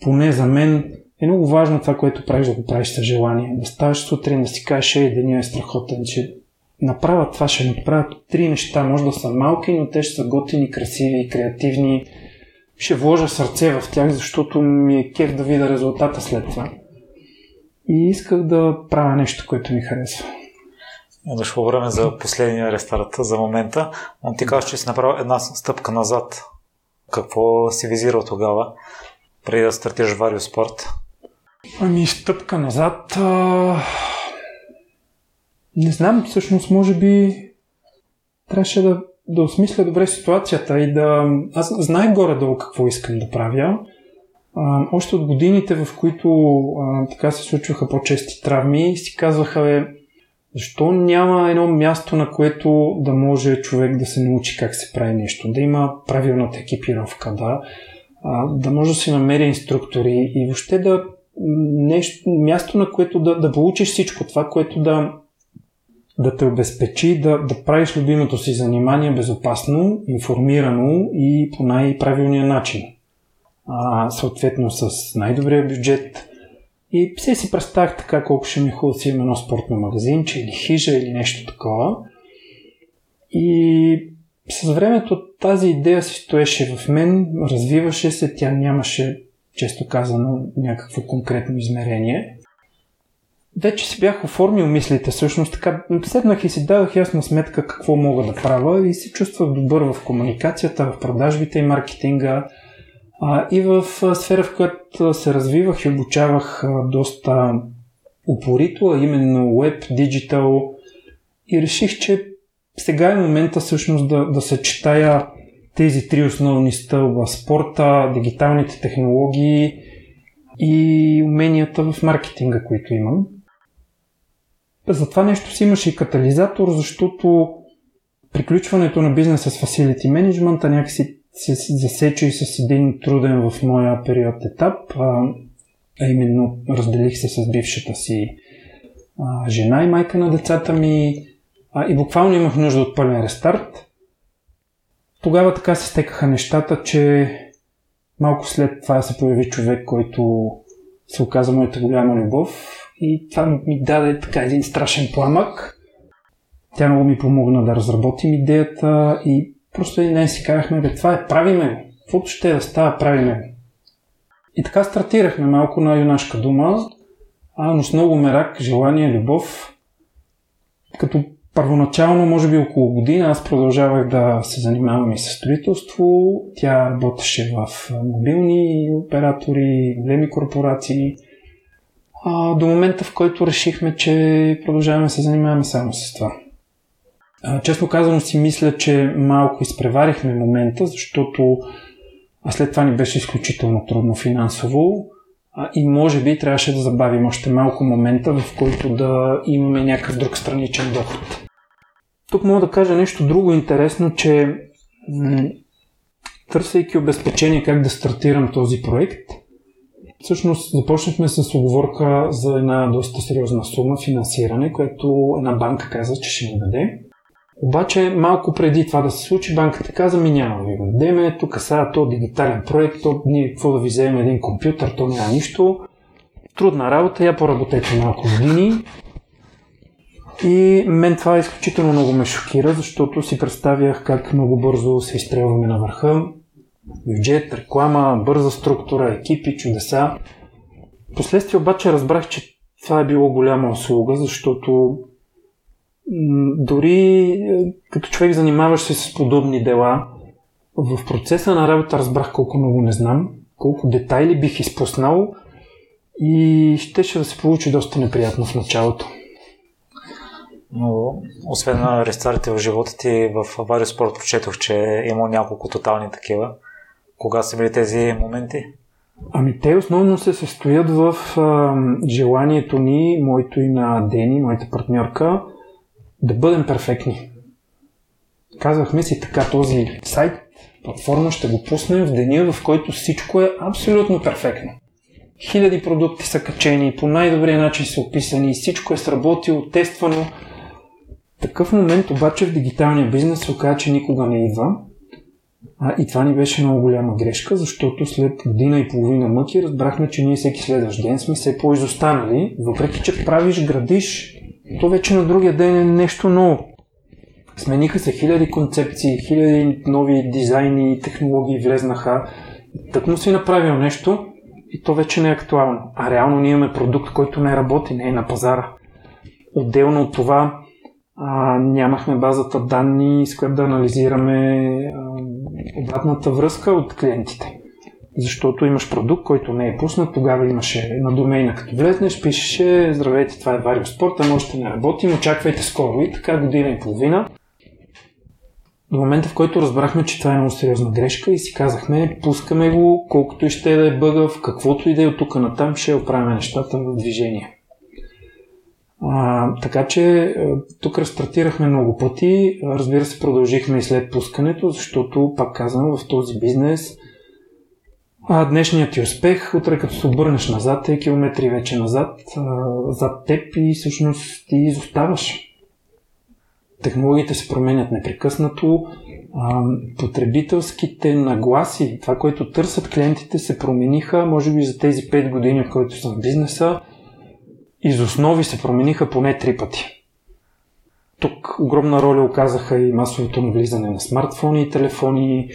S2: поне за мен е много важно това, което правиш, да го правиш с желание. Да ставаш сутрин, да си кажеш, ей, деня е страхотен, че направя това, ще направя три неща. Може да са малки, но те ще са готини, красиви и креативни. Ще вложа сърце в тях, защото ми е кеф да видя резултата след това. И исках да правя нещо, което ми харесва
S1: е дошло време за последния рестарт за момента, ти казваш, че си направил една стъпка назад. Какво си визирал тогава, преди да стартираш Варио Спорт?
S2: Ами, стъпка назад... А... Не знам, всъщност, може би трябваше да, да осмисля добре ситуацията и да... Аз знаех горе-долу какво искам да правя. А, още от годините, в които а, така се случваха по-чести травми, си казваха, бе, защо няма едно място, на което да може човек да се научи как се прави нещо, да има правилната екипировка, да, да може да се намери инструктори и въобще да нещо, място, на което да, да получиш всичко това, което да, да те обезпечи да, да правиш любимото си занимание безопасно, информирано и по най-правилния начин. А, съответно с най-добрия бюджет, и все си представях така колко ще ми е хубаво си имам едно спортно магазинче или хижа или нещо такова. И с времето тази идея си стоеше в мен, развиваше се, тя нямаше, често казано, някакво конкретно измерение. Вече си бях оформил мислите, всъщност така седнах и си дадах ясна сметка какво мога да правя и се чувствах добър в комуникацията, в продажбите и маркетинга, а, и в сфера, в която се развивах и обучавах доста упорито, а именно веб, диджитал и реших, че сега е момента всъщност да, да съчетая тези три основни стълба спорта, дигиталните технологии и уменията в маркетинга, които имам. За това нещо си имаше и катализатор, защото приключването на бизнеса с Facility Management някакси се засече и с един труден в моя период етап, а, именно разделих се с бившата си жена и майка на децата ми и буквално имах нужда от пълен рестарт. Тогава така се стекаха нещата, че малко след това се появи човек, който се оказа моята голяма любов и това ми даде така един страшен пламък. Тя много ми помогна да разработим идеята и Просто един ден си казахме, бе, това е, правиме го. Каквото ще е да става, правиме. И така стартирахме малко на юнашка дума, а, но с много мерак, желание, любов. Като първоначално, може би около година, аз продължавах да се занимавам и с строителство. Тя работеше в мобилни оператори, големи корпорации. а, до момента, в който решихме, че продължаваме да се занимаваме само с това. А, честно казано си мисля, че малко изпреварихме момента, защото а след това ни беше изключително трудно финансово а, и може би трябваше да забавим още малко момента, в който да имаме някакъв друг страничен доход. Тук мога да кажа нещо друго интересно, че м- търсейки обезпечение как да стартирам този проект, всъщност започнахме с оговорка за една доста сериозна сума финансиране, което една банка каза, че ще ни даде. Обаче малко преди това да се случи, банката каза ми няма ви го дадеме, тук сега то дигитален проект, то ние какво да ви вземем един компютър, то няма нищо. Трудна работа, я поработете малко години. И мен това изключително много ме шокира, защото си представях как много бързо се изстрелваме на върха. Бюджет, реклама, бърза структура, екипи, чудеса. Последствие обаче разбрах, че това е било голяма услуга, защото дори е, като човек занимаваш се с подобни дела, в процеса на работа разбрах колко много не знам, колко детайли бих изпуснал и щеше да се получи доста неприятно в началото.
S1: Но, освен на рестарите в живота ти, в Аварио Спорт прочетох, че е имал няколко тотални такива. Кога са били тези моменти?
S2: Ами те основно се състоят в а, желанието ни, моето и на Дени, моята партньорка, да бъдем перфектни. Казахме си така, този сайт, платформа ще го пуснем в деня, в който всичко е абсолютно перфектно. Хиляди продукти са качени, по най-добрия начин са описани, всичко е сработило, тествано. Такъв момент обаче в дигиталния бизнес се оказа, че никога не идва. А, и това ни беше много голяма грешка, защото след година и половина мъки разбрахме, че ние всеки следващ ден сме все по-изостанали, въпреки че правиш, градиш то вече на другия ден е нещо ново. Смениха се хиляди концепции, хиляди нови дизайни и технологии влезнаха. Так му си направил нещо и то вече не е актуално. А реално ние имаме продукт, който не работи, не е на пазара. Отделно от това а, нямахме базата данни, с която да анализираме а, обратната връзка от клиентите защото имаш продукт, който не е пуснат, тогава имаше на домейна, като влезнеш, пишеше, здравейте, това е Варио Спорта, можете не работим, очаквайте скоро и така година и половина. До момента, в който разбрахме, че това е много сериозна грешка и си казахме, пускаме го, колкото и ще да е бъгав, каквото и да е от тук натам, ще оправим нещата в движение. А, така че тук разстартирахме много пъти. Разбира се, продължихме и след пускането, защото, пак казвам, в този бизнес – а днешният ти успех, утре като се обърнеш назад, е километри вече назад, а, зад теб и всъщност ти изоставаш. Технологиите се променят непрекъснато, а, потребителските нагласи, това, което търсят клиентите, се промениха, може би за тези 5 години, в които съм в бизнеса, из основи се промениха поне 3 пъти. Тук огромна роля оказаха и масовото навлизане на смартфони и телефони,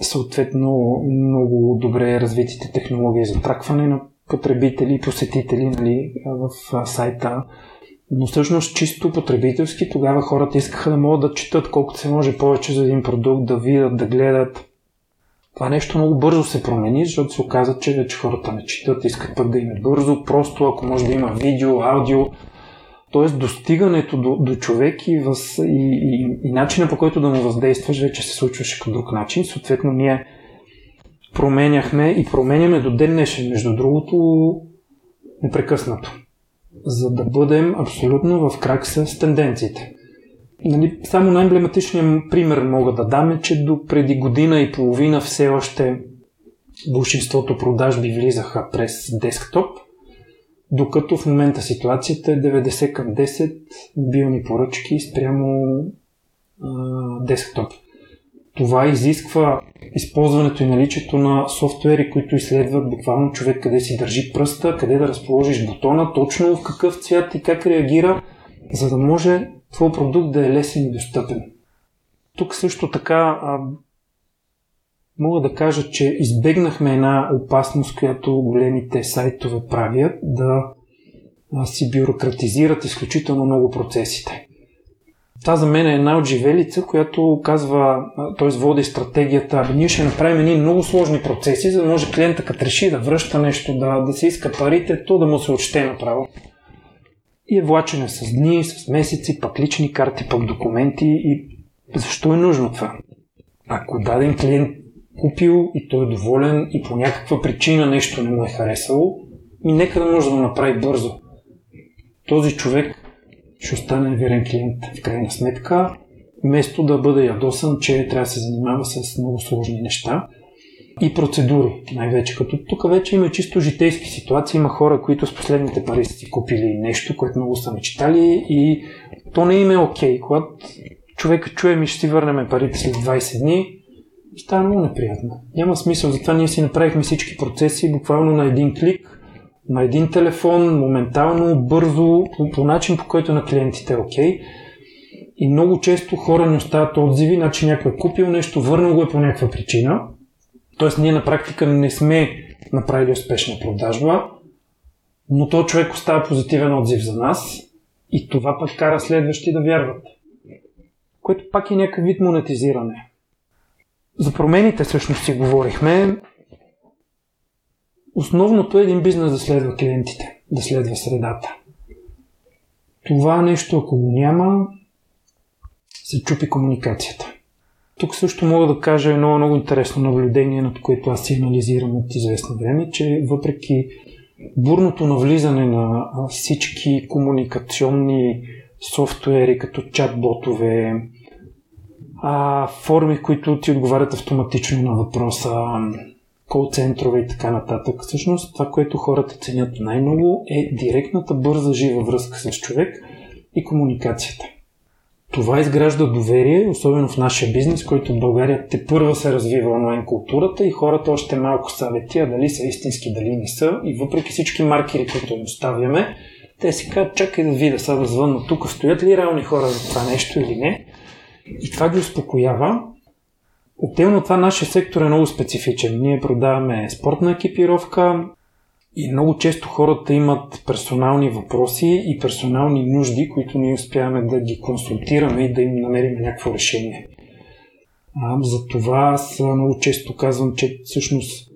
S2: съответно много добре развитите технологии за тракване на потребители и посетители нали, в сайта. Но всъщност чисто потребителски тогава хората искаха да могат да четат колкото се може повече за един продукт, да видят, да гледат. Това нещо много бързо се промени, защото се оказа, че вече хората не четат, искат пък да им е бързо, просто ако може да има видео, аудио, Тоест, достигането до, до човек и, въз, и, и, и начина по който да му въздействаш вече се случваше по друг начин. Съответно, ние променяхме и променяме до ден днешен, между другото, непрекъснато. За да бъдем абсолютно в крак с тенденциите. Нали, само най-емблематичният пример мога да дам е, че до преди година и половина все още большинството продажби влизаха през десктоп – докато в момента ситуацията е 90 към 10 мобилни поръчки спрямо а, десктоп. Това изисква използването и наличието на софтуери, които изследват буквално човек къде си държи пръста, къде да разположиш бутона, точно в какъв цвят и как реагира, за да може твой продукт да е лесен и достъпен. Тук също така мога да кажа, че избегнахме една опасност, която големите сайтове правят, да си бюрократизират изключително много процесите. Това за мен е една от живелица, която казва, т.е. води стратегията, ние ще направим едни много сложни процеси, за да може клиента като реши да връща нещо, да, да се иска парите, то да му се отчете направо. И е влачене с дни, с месеци, пък лични карти, пък документи. И защо е нужно това? Ако даден клиент купил и той е доволен и по някаква причина нещо не му е харесало, ми нека да може да го направи бързо. Този човек ще остане верен клиент в крайна сметка, вместо да бъде ядосан, че трябва да се занимава с много сложни неща и процедури, най-вече. Като тук вече има чисто житейски ситуации, има хора, които с последните пари са си купили нещо, което много са мечтали и то не им е окей. Okay. Когато човека чуе ми ще си върнем парите след 20 дни, става много неприятно. Няма смисъл, затова ние си направихме всички процеси буквално на един клик, на един телефон, моментално, бързо, по, по начин, по който на клиентите е окей. И много често хора не оставят отзиви, значи някой е купил нещо, върнал го е по някаква причина. Тоест ние на практика не сме направили успешна продажба, но то човек остава позитивен отзив за нас и това пък кара следващи да вярват. Което пак е някакъв вид монетизиране. За промените всъщност си говорихме. Основното е един бизнес да следва клиентите, да следва средата. Това нещо, ако го няма, се чупи комуникацията. Тук също мога да кажа едно много интересно наблюдение, над което аз си анализирам от известно време, че въпреки бурното навлизане на всички комуникационни софтуери, като чат-ботове, а, форми, които ти отговарят автоматично на въпроса, кол-центрове и така нататък. Всъщност това, което хората ценят най-много е директната бърза жива връзка с човек и комуникацията. Това изгражда доверие, особено в нашия бизнес, който в България те първа се развива онлайн културата и хората още малко съвети, а дали са истински, дали не са. И въпреки всички маркери, които им оставяме, те си казват, чакай да видя, сега да звънна тук, стоят ли реални хора за това нещо или не. И това ги успокоява Отделно това нашия сектор е много специфичен. Ние продаваме спортна екипировка и много често хората имат персонални въпроси и персонални нужди, които ние успяваме да ги консултираме и да им намерим някакво решение. А, за това аз много често казвам, че всъщност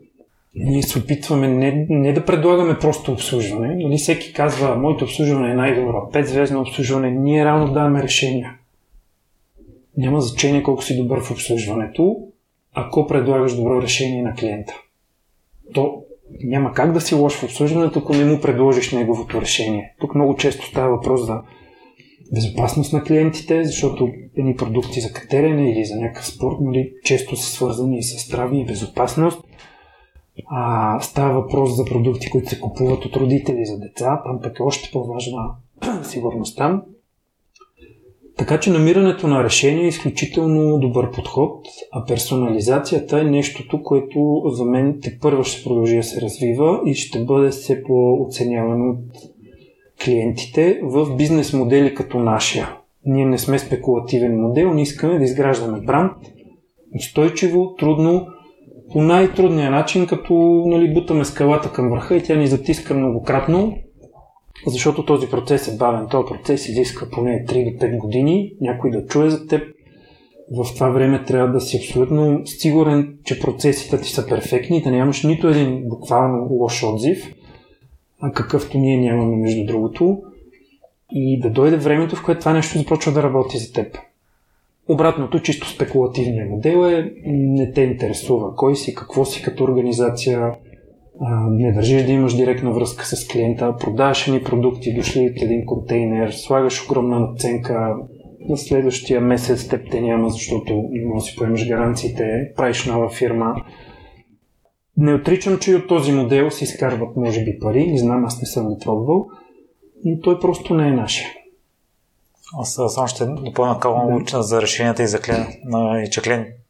S2: ние се опитваме не, не да предлагаме просто обслужване. Нали, всеки казва, моето обслужване е най-добро, 5 звездно обслужване, ние реално даваме решения няма значение колко си добър в обслужването, ако предлагаш добро решение на клиента. То няма как да си лош в обслужването, ако не му предложиш неговото решение. Тук много често става въпрос за безопасност на клиентите, защото едни продукти за катерене или за някакъв спорт нали, често са свързани с здраве и безопасност. А, става въпрос за продукти, които се купуват от родители за деца. Там пък е още по-важна сигурността. Така че намирането на решение е изключително добър подход, а персонализацията е нещото, което за мен те първо ще продължи да се развива и ще бъде все по-оценявано от клиентите в бизнес модели като нашия. Ние не сме спекулативен модел, ние искаме да изграждаме бранд устойчиво, трудно, по най-трудния начин, като нали, бутаме скалата към върха и тя ни затиска многократно, защото този процес е бавен. Този процес изисква поне 3 до 5 години някой да чуе за теб. В това време трябва да си абсолютно сигурен, че процесите ти са перфектни, да нямаш нито един буквално лош отзив, а какъвто ние нямаме между другото. И да дойде времето, в което това нещо започва да работи за теб. Обратното, чисто спекулативният модел е не те интересува кой си, какво си като организация, не държиш да имаш директна връзка с клиента, продаваш ни продукти, дошли от един контейнер, слагаш огромна наценка, на следващия месец теб те няма, защото не можеш да си поемеш гаранциите, правиш нова фирма. Не отричам, че и от този модел се изкарват, може би, пари. Не знам, аз не съм го пробвал, но той просто не е нашия.
S1: Аз само ще допълня калон да. за решенията и, за клиент, и че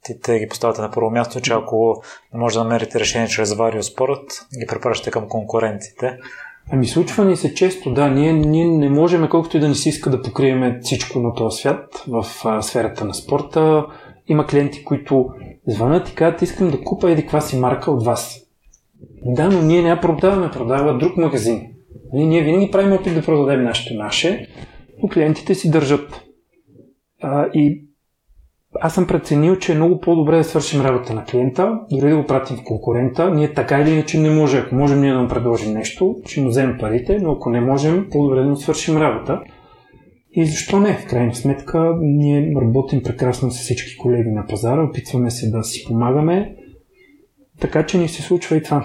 S1: клиентите ги поставяте на първо място, че ако не може да намерите решение чрез Sport, ги препращате към конкурентите.
S2: Ами случва ни се често, да. Ние, ние не можем, колкото и да не си иска да покрием всичко на този свят в а, сферата на спорта. Има клиенти, които звънят и казват, искам да купа еди каква си марка от вас. Да, но ние не я продаваме, продава друг магазин. Ние, ние винаги правим опит да продадем нашето наше, но клиентите си държат. А, и аз съм преценил, че е много по-добре да свършим работа на клиента, дори да го пратим в конкурента. Ние така или иначе не може. Ако можем ние да му предложим нещо, ще му вземем парите, но ако не можем, по-добре да му свършим работа. И защо не? В крайна сметка, ние работим прекрасно с всички колеги на пазара, опитваме се да си помагаме, така че ни се случва и това.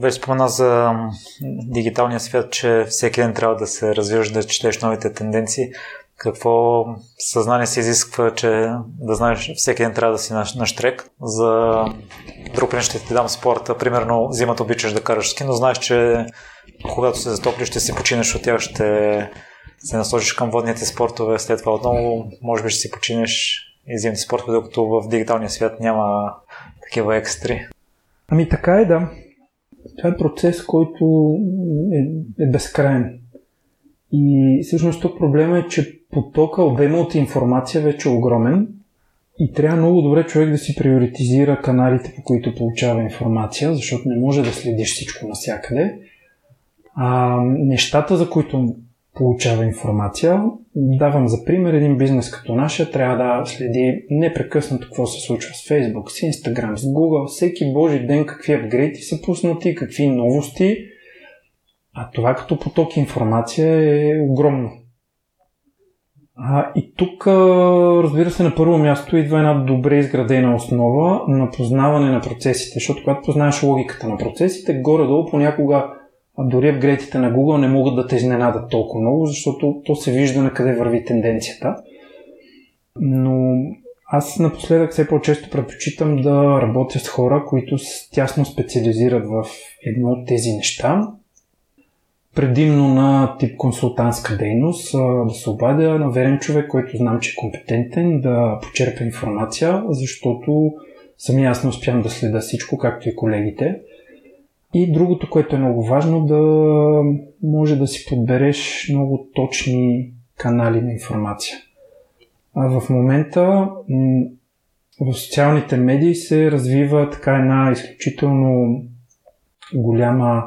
S1: Вече спомена за дигиталния свят, че всеки ден трябва да се развиваш, да четеш новите тенденции. Какво съзнание се изисква, че да знаеш, всеки ден трябва да си на, на штрек. За друг пример ще ти дам спорта. Примерно зимата обичаш да караш ски, но знаеш, че когато се затоплиш, ще си починеш от тях, ще се насочиш към водните спортове, след това отново може би ще си починеш и зимните спортове, докато в дигиталния свят няма такива екстри.
S2: Ами така е, да. Това е процес, който е, е безкрайен. И всъщност тук проблема е, че потока, обема от информация вече е огромен и трябва много добре човек да си приоритизира каналите, по които получава информация, защото не може да следиш всичко навсякъде. А, нещата, за които получава информация. Давам за пример един бизнес като нашия трябва да следи непрекъснато какво се случва с Facebook, с Instagram, с Google, всеки божи ден какви апгрейти са пуснати, какви новости. А това като поток информация е огромно. А, и тук, разбира се, на първо място идва една добре изградена основа на познаване на процесите, защото когато познаеш логиката на процесите, горе-долу понякога дори апгрейтите на Google не могат да те изненадат толкова много, защото то се вижда на къде върви тенденцията. Но аз напоследък все по-често предпочитам да работя с хора, които тясно специализират в едно от тези неща. Предимно на тип консултантска дейност, да се обадя на верен човек, който знам, че е компетентен, да почерпя информация, защото сами аз не успявам да следа всичко, както и колегите. И другото, което е много важно, да може да си подбереш много точни канали на информация. А в момента в социалните медии се развива така една изключително голяма,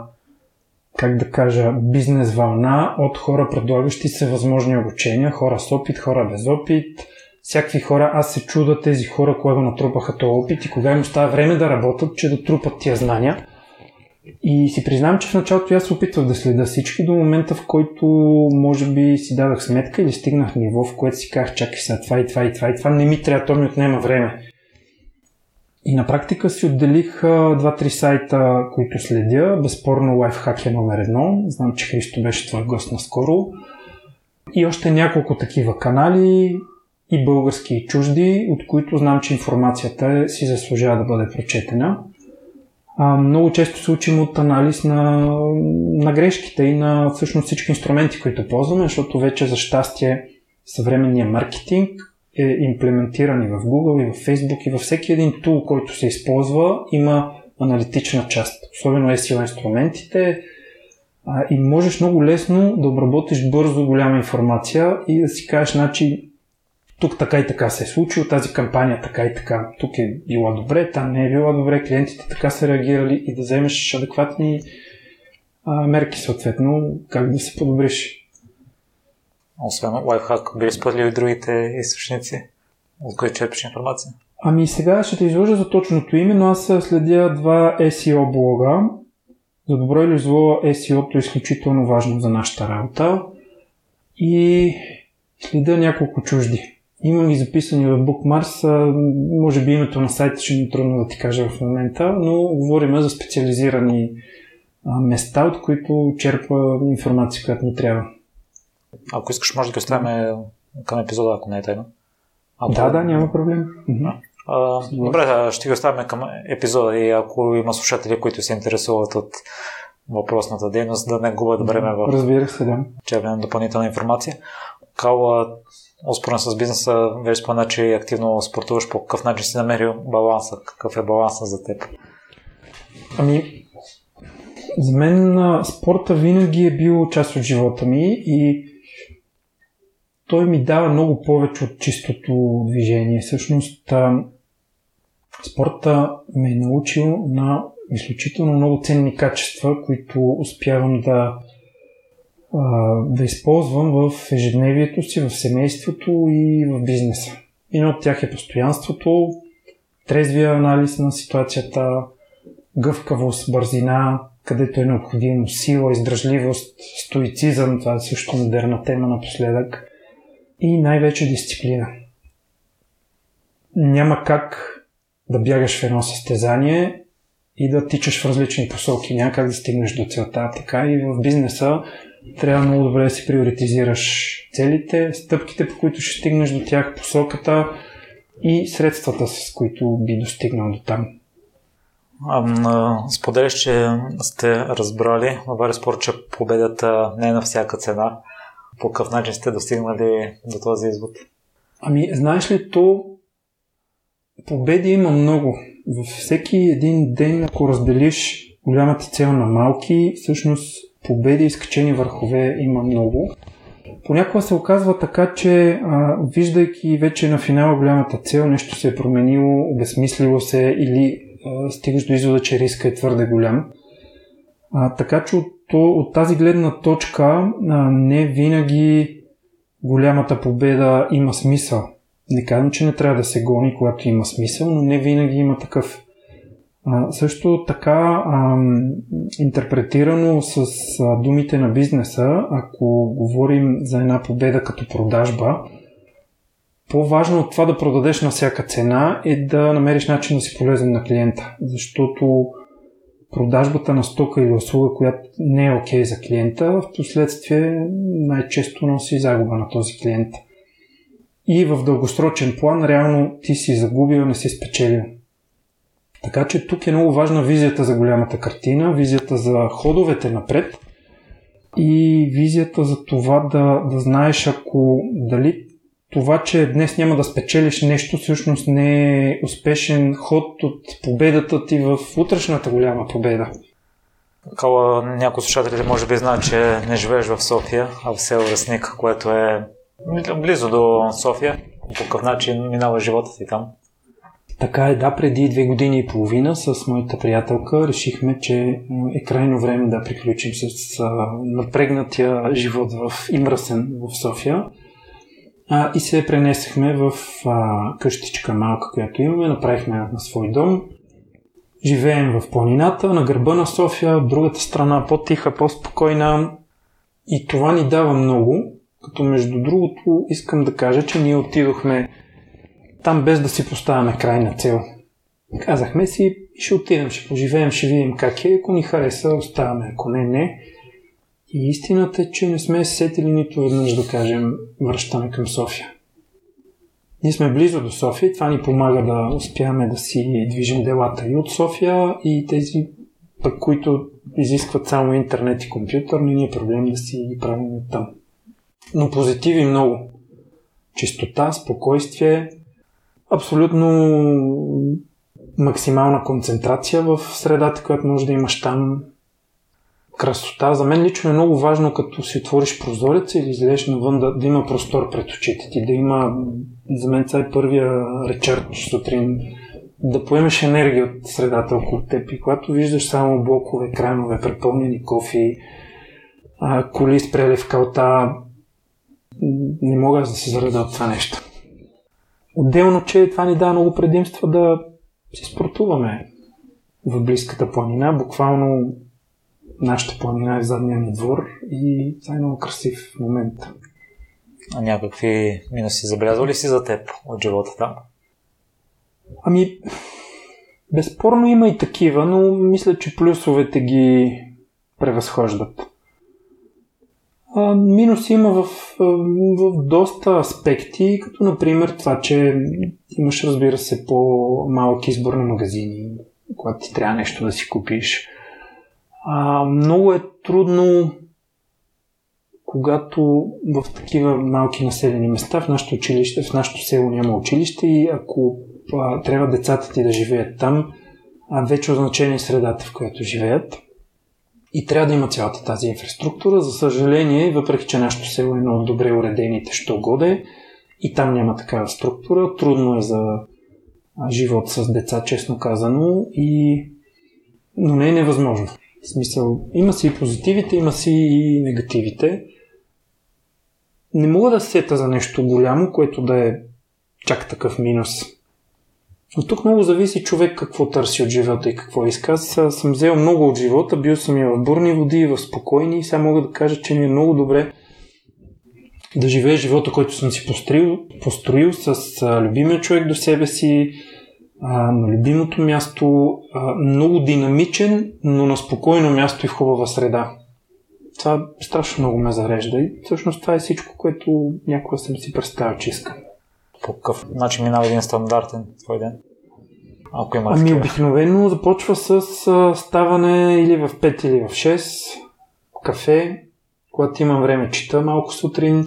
S2: как да кажа, бизнес вълна от хора, предлагащи се възможни обучения, хора с опит, хора без опит, всякакви хора. Аз се чуда тези хора, кога го натрупаха този опит и кога им остава време да работят, че да трупат тия знания. И си признавам, че в началото аз се опитвах да следа всички до момента, в който може би си дадах сметка или стигнах ниво, в което си казах, чакай сега това и това и това и това не ми трябва, то ми отнема време. И на практика си отделих два-три сайта, които следя. Безспорно лайфхак е номер едно. Знам, че Христо беше твой гост наскоро. И още няколко такива канали, и български и чужди, от които знам, че информацията си заслужава да бъде прочетена а, много често се учим от анализ на, на грешките и на всъщност всички инструменти, които ползваме, защото вече за щастие съвременния маркетинг е имплементиран и в Google, и в Facebook, и във всеки един тул, който се използва, има аналитична част, особено SEO инструментите, а, и можеш много лесно да обработиш бързо голяма информация и да си кажеш, значи, тук така и така се е случило, тази кампания така и така, тук е била добре, там не е била добре, клиентите така са реагирали и да вземеш адекватни а, мерки съответно, как да се подобриш.
S1: Освен лайфхак, би споделил и другите източници, от които черпиш информация?
S2: Ами сега ще те изложа за точното име, но аз следя два SEO блога. За добро или зло SEO-то е изключително важно за нашата работа. И следя няколко чужди. Имам ги записани в Bookmars. Може би името на сайта ще ми е трудно да ти кажа в момента, но говорим за специализирани места, от които черпа информация, която ми трябва.
S1: Ако искаш, може да ги оставим към епизода, ако не е тайно.
S2: Ако... Да, да, няма проблем.
S1: А, добре, ще ги оставим към епизода и ако има слушатели, които се интересуват от въпросната дейност, да не губят време в
S2: Разбира се, да.
S1: черпене на допълнителна информация. Кала, успорен с бизнеса, вече спомена, че активно спортуваш, по какъв начин си намерил баланса? Какъв е баланса за теб?
S2: Ами, за мен спорта винаги е бил част от живота ми и той ми дава много повече от чистото движение. Всъщност, спорта ме е научил на изключително много ценни качества, които успявам да да използвам в ежедневието си, в семейството и в бизнеса. Едно от тях е постоянството, трезвия анализ на ситуацията, гъвкавост, бързина, където е необходимо сила, издръжливост, стоицизъм, това е също модерна тема напоследък, и най-вече дисциплина. Няма как да бягаш в едно състезание и да тичаш в различни посоки. Няма как да стигнеш до целта. Така и в бизнеса трябва много добре да си приоритизираш целите, стъпките, по които ще стигнеш до тях, посоката и средствата, с които би достигнал до там.
S1: Споделяш, че сте разбрали във Спорт, че победата не е на всяка цена. По какъв начин сте достигнали до този извод?
S2: Ами, знаеш ли, то победи има много. Във всеки един ден, ако разделиш голямата цел на малки, всъщност победи и скачени върхове има много. Понякога се оказва така, че а, виждайки вече на финала голямата цел, нещо се е променило, обезмислило се или а, стигаш до извода, че риска е твърде голям. А, така че от, от тази гледна точка не винаги голямата победа има смисъл. Не казвам, че не трябва да се гони, когато има смисъл, но не винаги има такъв. А, също така, а, интерпретирано с а, думите на бизнеса, ако говорим за една победа като продажба, по-важно от това да продадеш на всяка цена е да намериш начин да си полезен на клиента, защото продажбата на стока или услуга, която не е окей okay за клиента, в последствие най-често носи загуба на този клиент. И в дългосрочен план реално ти си загубил, не си спечелил. Така че тук е много важна визията за голямата картина, визията за ходовете напред и визията за това да, да знаеш ако дали това, че днес няма да спечелиш нещо, всъщност не е успешен ход от победата ти в утрешната голяма победа.
S1: Кала някои слушателите може би знаят, че не живееш в София, а в село Ресник, което е близо до София. По какъв начин минава живота ти там?
S2: Така е, да, преди две години и половина с моята приятелка решихме, че е крайно време да приключим с напрегнатия живот в Имрасен в София. А, и се пренесахме в а, къщичка малка, която имаме, направихме на свой дом. Живеем в планината, на гърба на София, от другата страна по-тиха, по-спокойна. И това ни дава много, като между другото искам да кажа, че ние отидохме там без да си поставяме крайна цел. Казахме си, ще отидем, ще поживеем, ще видим как е, ако ни хареса, оставаме, ако не, не. И истината е, че не сме сетили нито веднъж да кажем връщане към София. Ние сме близо до София, това ни помага да успяваме да си движим делата и от София и тези пък, които изискват само интернет и компютър, не ни е проблем да си ги правим там. Но позитиви много. Чистота, спокойствие, абсолютно максимална концентрация в средата, която може да имаш там. Красота. За мен лично е много важно, като си отвориш прозореца или излезеш навън, да, да има простор пред очите ти, да има, за мен това е първия речърч сутрин, да поемеш енергия от средата около теб и когато виждаш само блокове, кранове, препълнени кофи, коли спрели в калта, не мога да се зареда от това нещо. Отделно, че това ни дава много предимства да си спортуваме в близката планина. Буквално нашата планина е в задния ни двор и това е много красив момент.
S1: А някакви минуси забелязвали си за теб от живота там?
S2: Ами, безспорно има и такива, но мисля, че плюсовете ги превъзхождат. А, минус има в, в доста аспекти, като например това, че имаш, разбира се, по-малък избор на магазини, когато ти трябва нещо да си купиш. А, много е трудно, когато в такива малки населени места, в нашото училище, в нашото село няма училище и ако а, трябва децата ти да живеят там, а вече означение средата, в която живеят. И трябва да има цялата тази инфраструктура. За съжаление, въпреки че нашето село е едно от добре уредените, що годе, и там няма такава структура. Трудно е за живот с деца, честно казано, и... но не е невъзможно. В смисъл, има си и позитивите, има си и негативите. Не мога да сета за нещо голямо, което да е чак такъв минус. Но тук много зависи човек какво търси от живота и какво иска. Аз съм взел много от живота, бил съм и в бурни води, и в спокойни. И сега мога да кажа, че ми е много добре да живея живота, който съм си построил, построил с любимия човек до себе си, а, на любимото място, а, много динамичен, но на спокойно място и в хубава среда. Това страшно много ме зарежда и всъщност това е всичко, което някога съм си представил, че искам.
S1: По какъв начин минава един стандартен твой ден? Ако има
S2: ами обикновено започва с а, ставане или в 5 или в 6, кафе, когато имам време чита малко сутрин,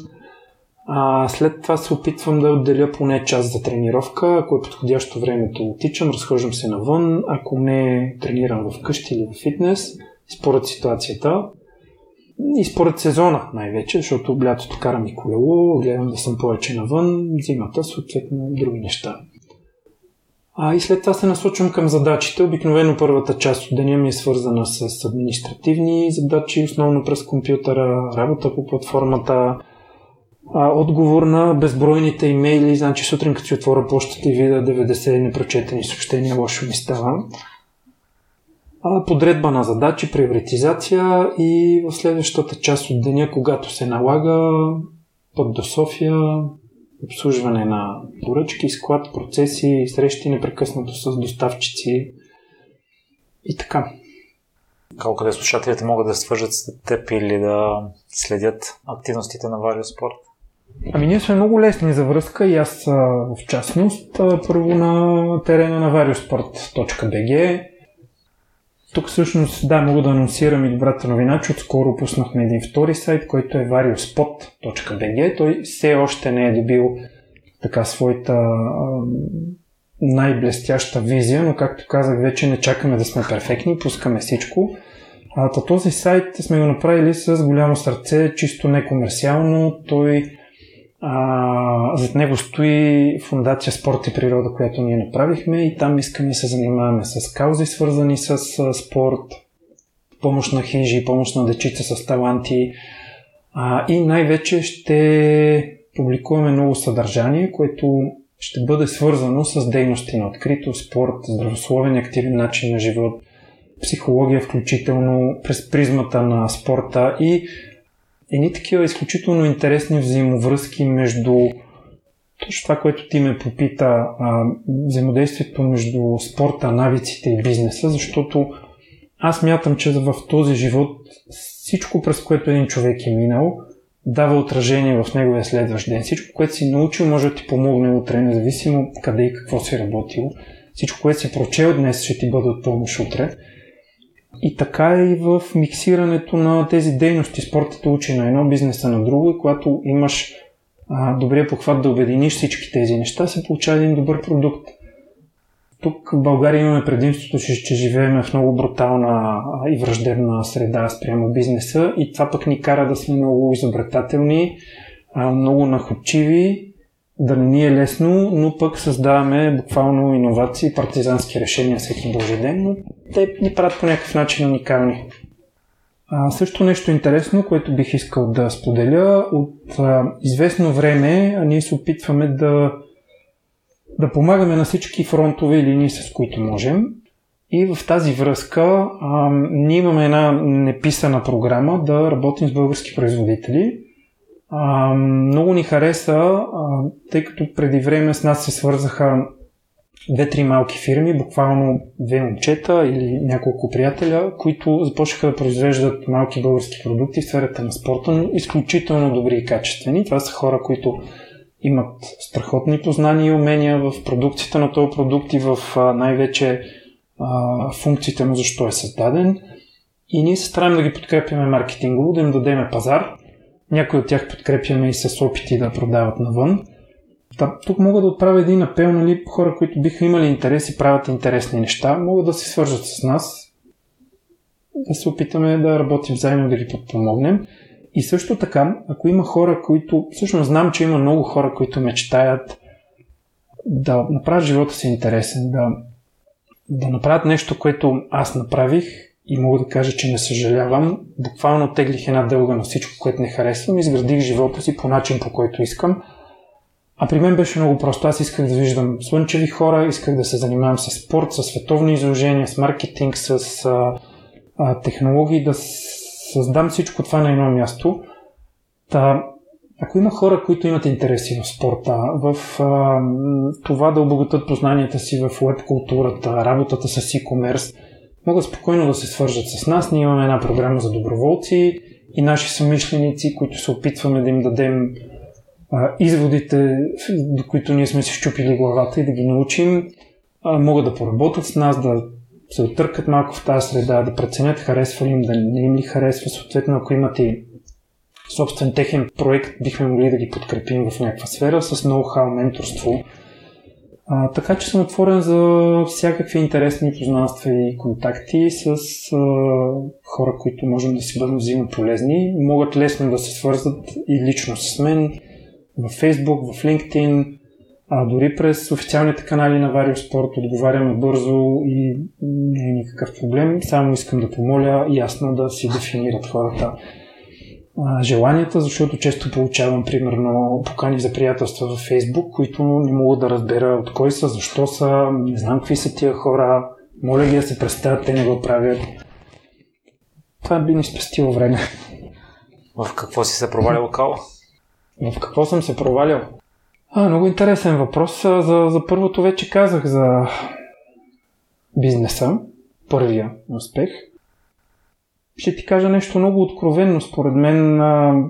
S2: а, след това се опитвам да отделя поне час за тренировка. Ако е подходящо времето, отичам, разхождам се навън. Ако не, тренирам в къщи или в фитнес, според ситуацията. И според сезона най-вече, защото лятото карам и колело, гледам да съм повече навън, зимата съответно други неща. А и след това се насочвам към задачите. Обикновено първата част от деня ми е свързана с административни задачи, основно през компютъра, работа по платформата, а, отговор на безбройните имейли. Значи сутрин, като си отворя почтата и видя 90 непрочетени съобщения, лошо ми става. А, подредба на задачи, приоритизация и в следващата част от деня, когато се налага, път до София, обслужване на поръчки, склад, процеси, срещи непрекъснато с доставчици и така.
S1: Колко да слушателите могат да свържат с теб или да следят активностите на Валио Спорт?
S2: Ами ние сме много лесни за връзка и аз в частност. Първо на терена на variosport.bg тук всъщност, да, мога да анонсирам и добрата новина, че отскоро пуснахме един втори сайт, който е variospot.bg. Той все още не е добил така своята а, най-блестяща визия, но както казах, вече не чакаме да сме перфектни, пускаме всичко. А, този сайт сме го направили с голямо сърце, чисто некомерциално. Той а, зад него стои Фундация Спорт и природа, която ние направихме и там искаме да се занимаваме с каузи, свързани с спорт, помощ на хижи, помощ на дечица с таланти. А, и най-вече ще публикуваме много съдържание, което ще бъде свързано с дейности на открито, спорт, здравословен активен начин на живот, психология включително през призмата на спорта и едни такива изключително интересни взаимовръзки между точно това, което ти ме попита, а, взаимодействието между спорта, навиците и бизнеса, защото аз мятам, че в този живот всичко, през което един човек е минал, дава отражение в неговия следващ ден. Всичко, което си научил, може да ти помогне утре, независимо къде и какво си работил. Всичко, което си прочел днес, ще ти бъде от помощ утре. И така и в миксирането на тези дейности. Спортът учи на едно, бизнеса на друго и когато имаш а, добрия похват да обединиш всички тези неща, се получава един добър продукт. Тук в България имаме предимството, че, че живеем в много брутална и враждебна среда спрямо бизнеса и това пък ни кара да сме много изобретателни, много находчиви да не ни е лесно, но пък създаваме буквално иновации, партизански решения всеки божи ден, но те ни правят по някакъв начин уникални. А, също нещо интересно, което бих искал да споделя. От а, известно време а ние се опитваме да, да помагаме на всички фронтове линии, с които можем. И в тази връзка а, ние имаме една неписана програма да работим с български производители – а, много ни хареса, а, тъй като преди време с нас се свързаха две-три малки фирми, буквално две момчета или няколко приятеля, които започнаха да произвеждат малки български продукти в сферата на спорта, но изключително добри и качествени. Това са хора, които имат страхотни познания и умения в продукцията на този продукт и в най-вече а, функциите му, защо е създаден. И ние се стараем да ги подкрепяме маркетингово, да им дадеме пазар – някои от тях подкрепяме и с опити да продават навън. Тук мога да отправя един апел, нали, хора, които биха имали интерес и правят интересни неща, могат да се свържат с нас, да се опитаме да работим заедно, да ги подпомогнем. И също така, ако има хора, които, всъщност знам, че има много хора, които мечтаят да направят живота си интересен, да, да направят нещо, което аз направих и мога да кажа, че не съжалявам. Буквално теглих една дълга на всичко, което не харесвам, изградих живота си по начин, по който искам. А при мен беше много просто. Аз исках да виждам слънчеви хора, исках да се занимавам с спорт, с световни изложения, с маркетинг, с а, а, технологии, да създам всичко това на едно място. Та, ако има хора, които имат интереси в спорта, в а, това да обогатят познанията си в веб културата, работата с e-commerce, могат спокойно да се свържат с нас. Ние имаме една програма за доброволци и наши съмишленици, които се опитваме да им дадем а, изводите, до които ние сме си щупили главата и да ги научим, а, могат да поработят с нас, да се отъркат малко в тази среда, да преценят харесва им, да не им ли харесва. Съответно, ако имат и собствен техен проект, бихме могли да ги подкрепим в някаква сфера с ноу-хау, менторство. А, така че съм отворен за всякакви интересни познанства и контакти с а, хора, които можем да си бъдем взаимно полезни. Могат лесно да се свързват и лично с мен в Facebook, в LinkedIn, а дори през официалните канали на Варио Спорт отговаряме бързо и не е никакъв проблем. Само искам да помоля ясно да си дефинират хората а, желанията, защото често получавам, примерно, покани за приятелства във Фейсбук, които не мога да разбера от кой са, защо са, не знам какви са тия хора, моля ги да се представят, те не го правят. Това би ни спестило време.
S1: В какво си се провалил, Као?
S2: В какво съм се провалял? А, много интересен въпрос. За, за първото вече казах за бизнеса. Първия успех. Ще ти кажа нещо много откровенно. Според мен а,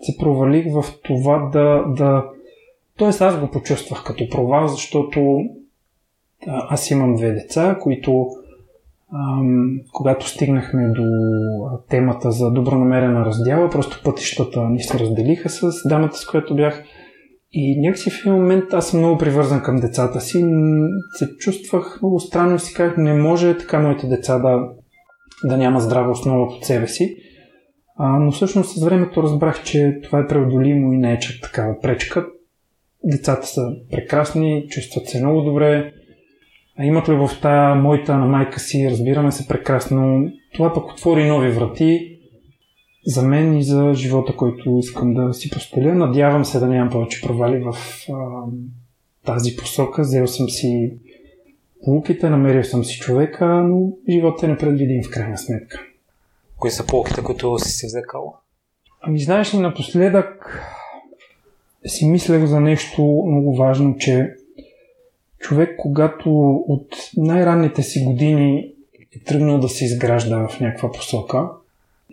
S2: се провалих в това да, да... Тоест аз го почувствах като провал, защото аз имам две деца, които когато стигнахме до темата за добронамерена раздяла, просто пътищата ни се разделиха с дамата, с която бях. И някакси в един момент аз съм много привързан към децата си. Се чувствах много странно и си казах, не може така моите деца да, да няма здрава основа под себе си. А, но всъщност с времето разбрах, че това е преодолимо и не е чак такава пречка. Децата са прекрасни, чувстват се много добре, имат любовта, моята на майка си, разбираме се прекрасно. Това пък отвори нови врати за мен и за живота, който искам да си постеля. Надявам се да нямам повече провали в а, тази посока. Взел съм си полуките, намерил съм си човека, но живота е непредвидим в крайна сметка.
S1: Кои са полуките, които си си взекал?
S2: Ами знаеш ли, напоследък си мислех за нещо много важно, че човек, когато от най-ранните си години е тръгнал да се изгражда в някаква посока,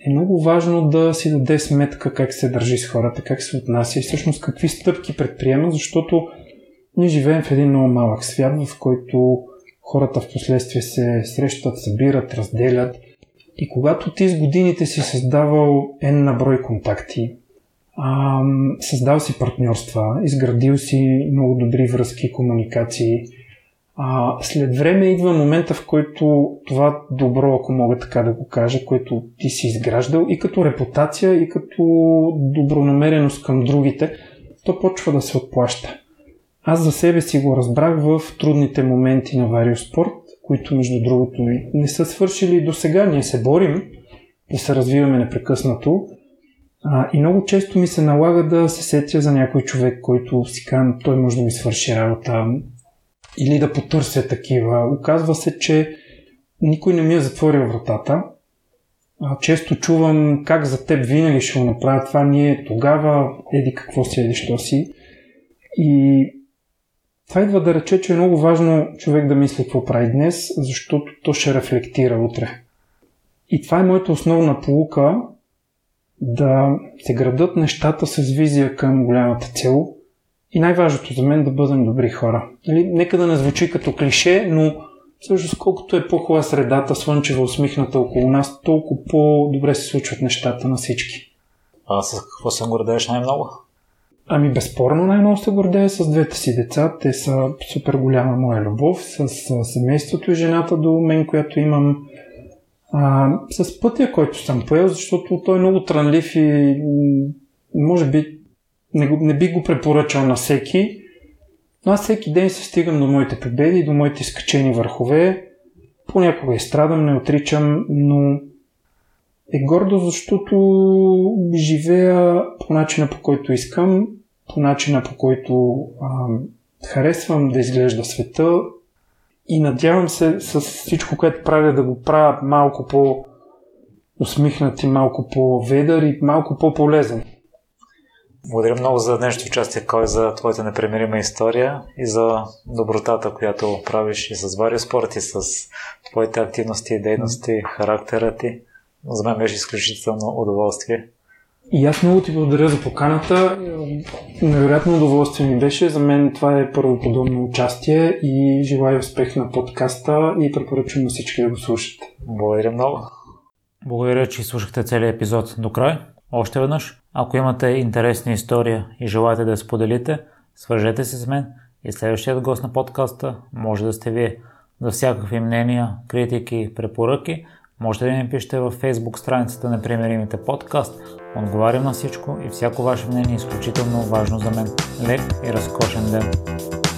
S2: е много важно да си даде сметка как се държи с хората, как се отнася и всъщност какви стъпки предприема, защото ние живеем в един много малък свят, в който хората в последствие се срещат, събират, разделят. И когато ти с годините си създавал N на брой контакти, създал си партньорства, изградил си много добри връзки комуникации. А, след време идва момента, в който това добро, ако мога така да го кажа, което ти си изграждал и като репутация, и като добронамереност към другите, то почва да се отплаща. Аз за себе си го разбрах в трудните моменти на Вариоспорт, които между другото не са свършили до сега. Ние се борим и се развиваме непрекъснато, а, и много често ми се налага да се сетя за някой човек, който си казвам, той може да ми свърши работа или да потърся такива. Оказва се, че никой не ми е затворил вратата. Често чувам как за теб винаги ще го направя това, ние тогава, еди какво си, еди що си. И това идва да рече, че е много важно човек да мисли какво прави днес, защото то ще рефлектира утре. И това е моята основна полука, да се градат нещата с визия към голямата цел и най-важното за мен да бъдем добри хора. Нали, нека да не звучи като клише, но всъщност колкото е по-хубава средата, слънчева, усмихната около нас, толкова по-добре се случват нещата на всички.
S1: А с какво се гордееш най-много?
S2: Ами безспорно най-много се гордея с двете си деца. Те са супер голяма моя любов, с семейството и жената до мен, която имам а, с пътя, който съм поел, защото той е много трънлив и може би не, не би го препоръчал на всеки, Но аз всеки ден се стигам до моите победи, до моите скачени върхове. Понякога и страдам, не отричам, но е гордо, защото живея по начина по който искам, по начина по който а, харесвам да изглежда света и надявам се с всичко, което правя да го правя малко по усмихнат и малко по-ведър и малко по-полезен.
S1: Благодаря много за днешното участие, кой за твоята непремирима история и за добротата, която правиш и с Варио Спорт и с твоите активности и дейности, характера ти. За мен беше изключително удоволствие.
S2: И аз много ти благодаря за поканата. Невероятно удоволствие ми беше. За мен това е първо подобно участие и желая успех на подкаста и препоръчвам на всички да го слушат.
S1: Благодаря много. Благодаря, че слушахте целият епизод до край. Още веднъж, ако имате интересна история и желаете да я споделите, свържете се с мен и следващият гост на подкаста може да сте вие. За всякакви мнения, критики, препоръки, можете да ми пишете във Facebook страницата на Примеримите подкаст. Отговарям на всичко и всяко ваше мнение е изключително важно за мен. Лек и разкошен ден!